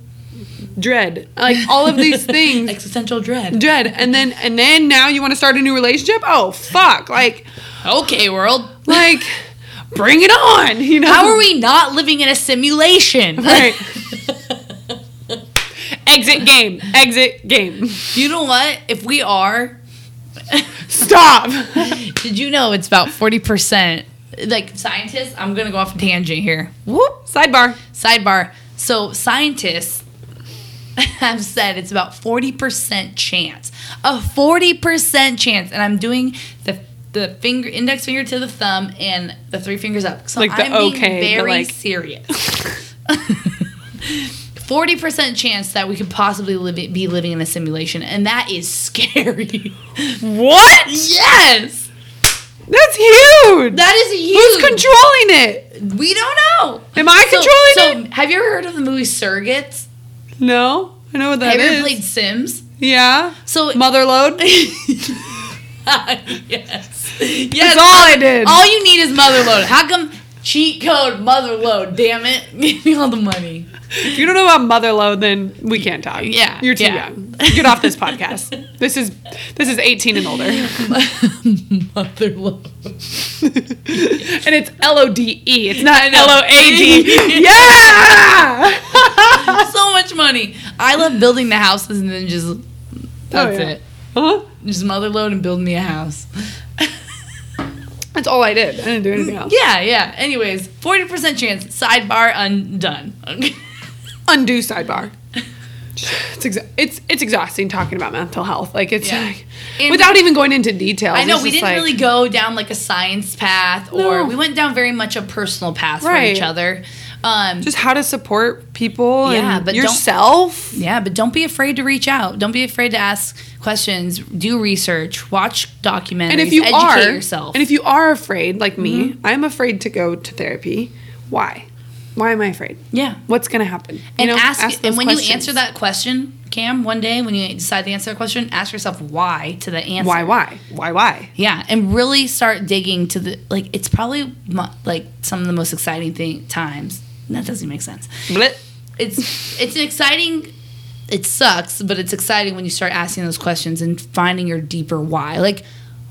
dread, like all of these [laughs] things. existential dread. dread and then and then now you want to start a new relationship oh fuck like Okay, world. like bring it on you know How are we not living in a simulation? right [laughs] exit game exit game you know what? If we are, stop [laughs] did you know it's about 40%? Like, scientists, I'm going to go off a tangent here. Whoop. sidebar Sidebar. So scientists have said it's about 40% chance. A 40% chance. And I'm doing the the finger index finger to the thumb and the three fingers up. So Like the I'm being okay, but very like- serious. [laughs] [laughs] 40% chance that we could possibly live, be living in a simulation and that is scary. what yes. that's huge That is huge. who's controlling it we don't know. am i So, controlling so have you ever heard of the movie Surrogates? no i know what that have you is ever played Sims? yeah So motherlode yes. [laughs] Yes. that's all i did All you need is motherlode. How come cheat code motherlode? Damn it. [laughs] Give me all the money. If you don't know about motherlode then we can't talk Yeah, you're too yeah. young get off this podcast this is this is 18 and older [laughs] motherlode. [laughs] and it's L O D E. It's not. L O A D. [laughs] Yeah. so much money. I love building the houses and then just oh, that's Oh, yeah. it. Huh? Just motherlode and build me a house. That's all I did. I didn't do anything mm, else. Yeah, yeah. Anyways, 40% chance. Sidebar undone. Undo sidebar. It's exa- it's it's exhausting talking about mental health. Like it's Yeah. like, without even going into details. I know we didn't like- really go down like a science path, or No. we went down very much a personal path for each other. Um, just how to support people Yeah, and but yourself. yeah, but don't be afraid to reach out. Don't be afraid to ask questions. Do research. Watch documentaries. And if you educate are yourself. and if you are afraid, like me, Mm-hmm. I'm afraid to go to therapy. Why? Why am I afraid? yeah, What's gonna happen? You and know, ask, those and when you answer that question, Cam, one day when you decide to answer a question, ask yourself why to the answer. why, why, why, why? Yeah, and really start digging to the like. It's probably mo- like some of the most exciting thing times. That doesn't make sense. Blit. It's it's an exciting. It sucks, but it's exciting when you start asking those questions and finding your deeper why. Like,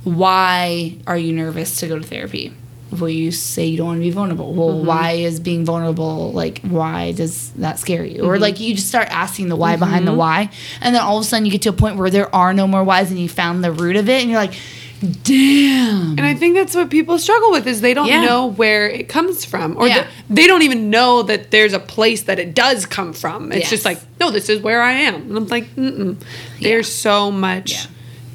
why are you nervous to go to therapy? Well, you say you don't want to be vulnerable. Well, mm-hmm. why is being vulnerable like? Why does that scare you? Or mm-hmm. like you just start asking the why behind the mm-hmm. why, and then all of a sudden you get to a point where there are no more whys, and you found the root of it, and you're like, damn. And I think that's what people struggle with is they don't Yeah. know where it comes from, or Yeah. th- they don't even know that there's a place that it does come from. It's Yes. just like, no, this is where I am, and I'm like, Mm-mm. there's so much Yeah.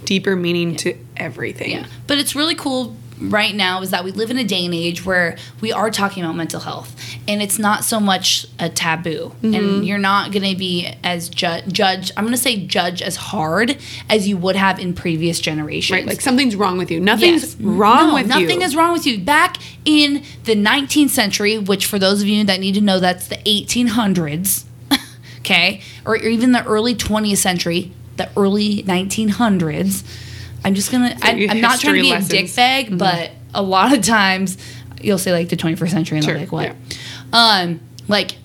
deeper meaning to everything. Yeah. But it's really cool right now is that we live in a day and age where we are talking about mental health and it's not so much a taboo Mm-hmm. and you're not going to be as ju- judge I'm going to say judge as hard as you would have in previous generations. Right, like something's wrong with you. Nothing's Yes. wrong No, with you. nothing is wrong with you. Back in the 19th century, which for those of you that need to know, that's the 1800s, [laughs] okay, or even the early 20th century, the early 1900s. I'm just gonna. I, I'm not trying to be a dick bag, but a lot of times you'll say like the 21st century, and Sure, like, what? Um, like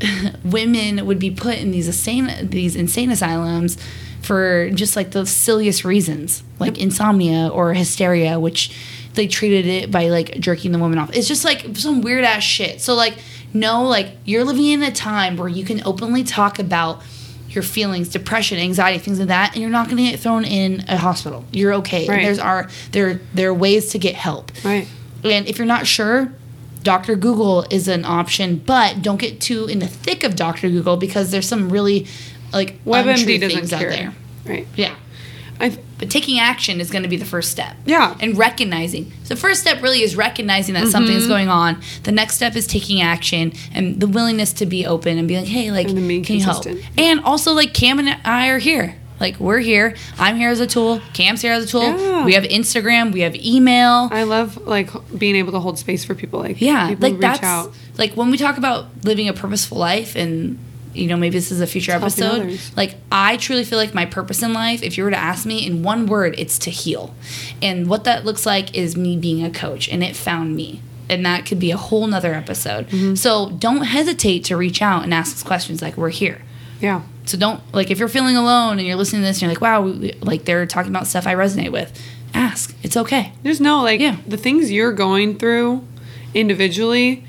[laughs] women would be put in these insane these insane asylums for just like the silliest reasons, like insomnia or hysteria, which they treated it by like jerking the woman off. It's just like some weird ass shit. So like no, like you're living in a time where you can openly talk about your feelings, depression, anxiety, things like that, and you're not going to get thrown in a hospital. You're okay. Right. And there's are there there are ways to get help. Right. And if you're not sure, Dr. Google is an option, but don't get too in the thick of Dr. Google because there's some really like WebMD doesn't things out there. Right. Yeah. I But taking action is going to be the first step. Yeah. And recognizing. So the first step really is recognizing that something Mm-hmm. is going on. The next step is taking action and the willingness to be open and be like, hey, like, And then being can you help? consistent. And also, like, Cam and I are here. Like, we're here. I'm here as a tool. Cam's here as a tool. Yeah. We have Instagram. We have email. I love like being able to hold space for people like yeah. people Like, reach that's out. like when we talk about living a purposeful life and you know, maybe this is a future episode. Like, I truly feel like my purpose in life, if you were to ask me in one word, it's to heal. And what that looks like is me being a coach, and it found me. And that could be a whole nother episode. Mm-hmm. So don't hesitate to reach out and ask us questions like, we're here. Yeah. So don't, like, if you're feeling alone and you're listening to this and you're like, wow, we- like they're talking about stuff I resonate with, ask. It's okay. There's no, like, Yeah. the things you're going through individually,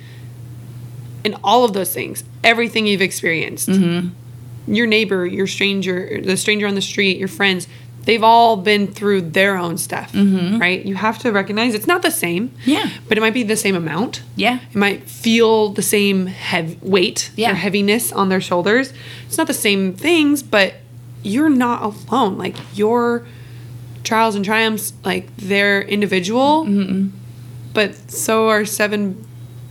and all of those things, everything you've experienced, Mm-hmm. your neighbor, your stranger, the stranger on the street, your friends, they've all been through their own stuff, right? You have to recognize it's not the same. Mm-hmm. Yeah. But it might be the same amount. Yeah. It might feel the same heavy weight Yeah. or heaviness on their shoulders. It's not the same things, but you're not alone. Like your trials and triumphs, like they're individual, Mm-hmm. but so are seven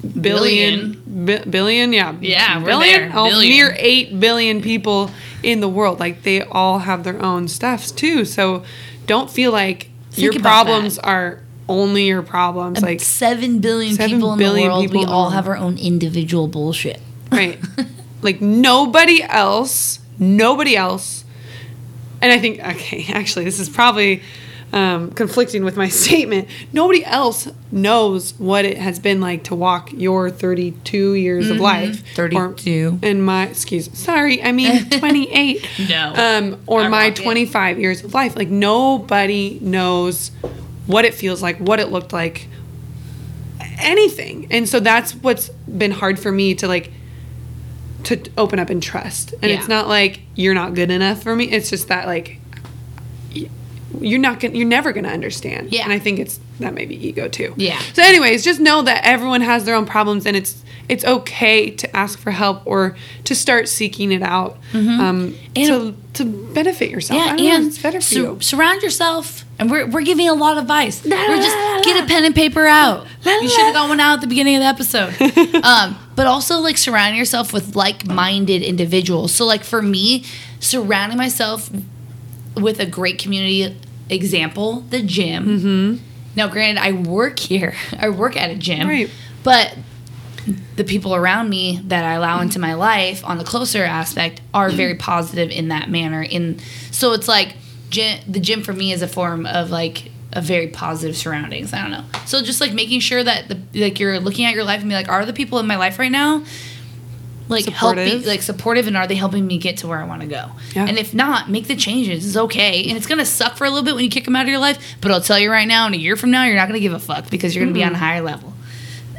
billion, bi- billion, yeah, Yeah, we're billion, oh, Billion. near eight billion people in the world. Like they all have their own stuffs too. So don't feel like your problems that. are only your problems. Um, like seven billion people in billion the world, people we all have our own individual bullshit. Right. [laughs] like nobody else, nobody else. And I think, okay, [laughs] actually, this is probably um, conflicting with my [laughs] statement. Nobody else knows what it has been like to walk your 32 years of life. or- 32. And my, excuse, sorry, I mean [laughs] 28. No. Um, or my rock it. 25 years of life. Like nobody knows what it feels like, what it looked like, anything. And so that's what's been hard for me to like to open up and trust. And Yeah. it's not like you're not good enough for me. It's just that like you're not gonna you're never gonna understand. Yeah. And I think it's that may be ego too. Yeah. So anyways, just know that everyone has their own problems and it's it's okay to ask for help or to start seeking it out um, Mm-hmm. And- to, to benefit yourself. I Yeah, don't know, and it's better for sur- you. surround yourself. And we're, we're giving a lot of advice. La, we're just la, la, get a pen and paper out. You should have got one out at the beginning of the episode. [laughs] um, but also like surround yourself with like-minded individuals. So like for me, surrounding myself with a great community example, the gym. Mm-hmm. Now, granted, I work here. [laughs] I work at a gym. Right. But the people around me that I allow into my life on the closer aspect are very [clears throat] positive in that manner. In so it's like gym, the gym for me is a form of like a very positive surroundings. I don't know. So just like making sure that the like you're looking at your life and be like, are the people in my life right now like helping Supportive. like supportive and are they helping me get to where I want to go? Yeah. And if not, make the changes. It's okay. And it's gonna suck for a little bit when you kick them out of your life. But I'll tell you right now, in a year from now, you're not gonna give a fuck because you're gonna be on a mm-hmm. higher level.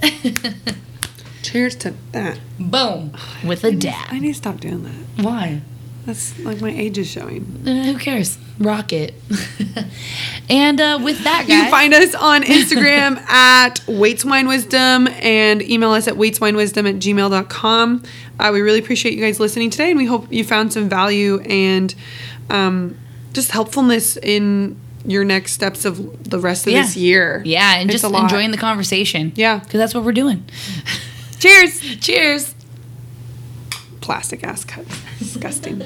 [laughs] Cheers to that. Boom. With a dab. I need to stop doing that. Why? That's like my age is showing. Uh, who cares? Rock it. [laughs] and uh, with that, You guys. can find us on Instagram [laughs] at Weightswine Wisdom and email us at weightswinewisdom at gmail.com. Uh, we really appreciate you guys listening today, and we hope you found some value and um, just helpfulness in your next steps of the rest of Yeah. this year. yeah, and It's just enjoying the conversation. Yeah. Because that's what we're doing. Cheers! [laughs] Cheers plastic ass cut. Disgusting.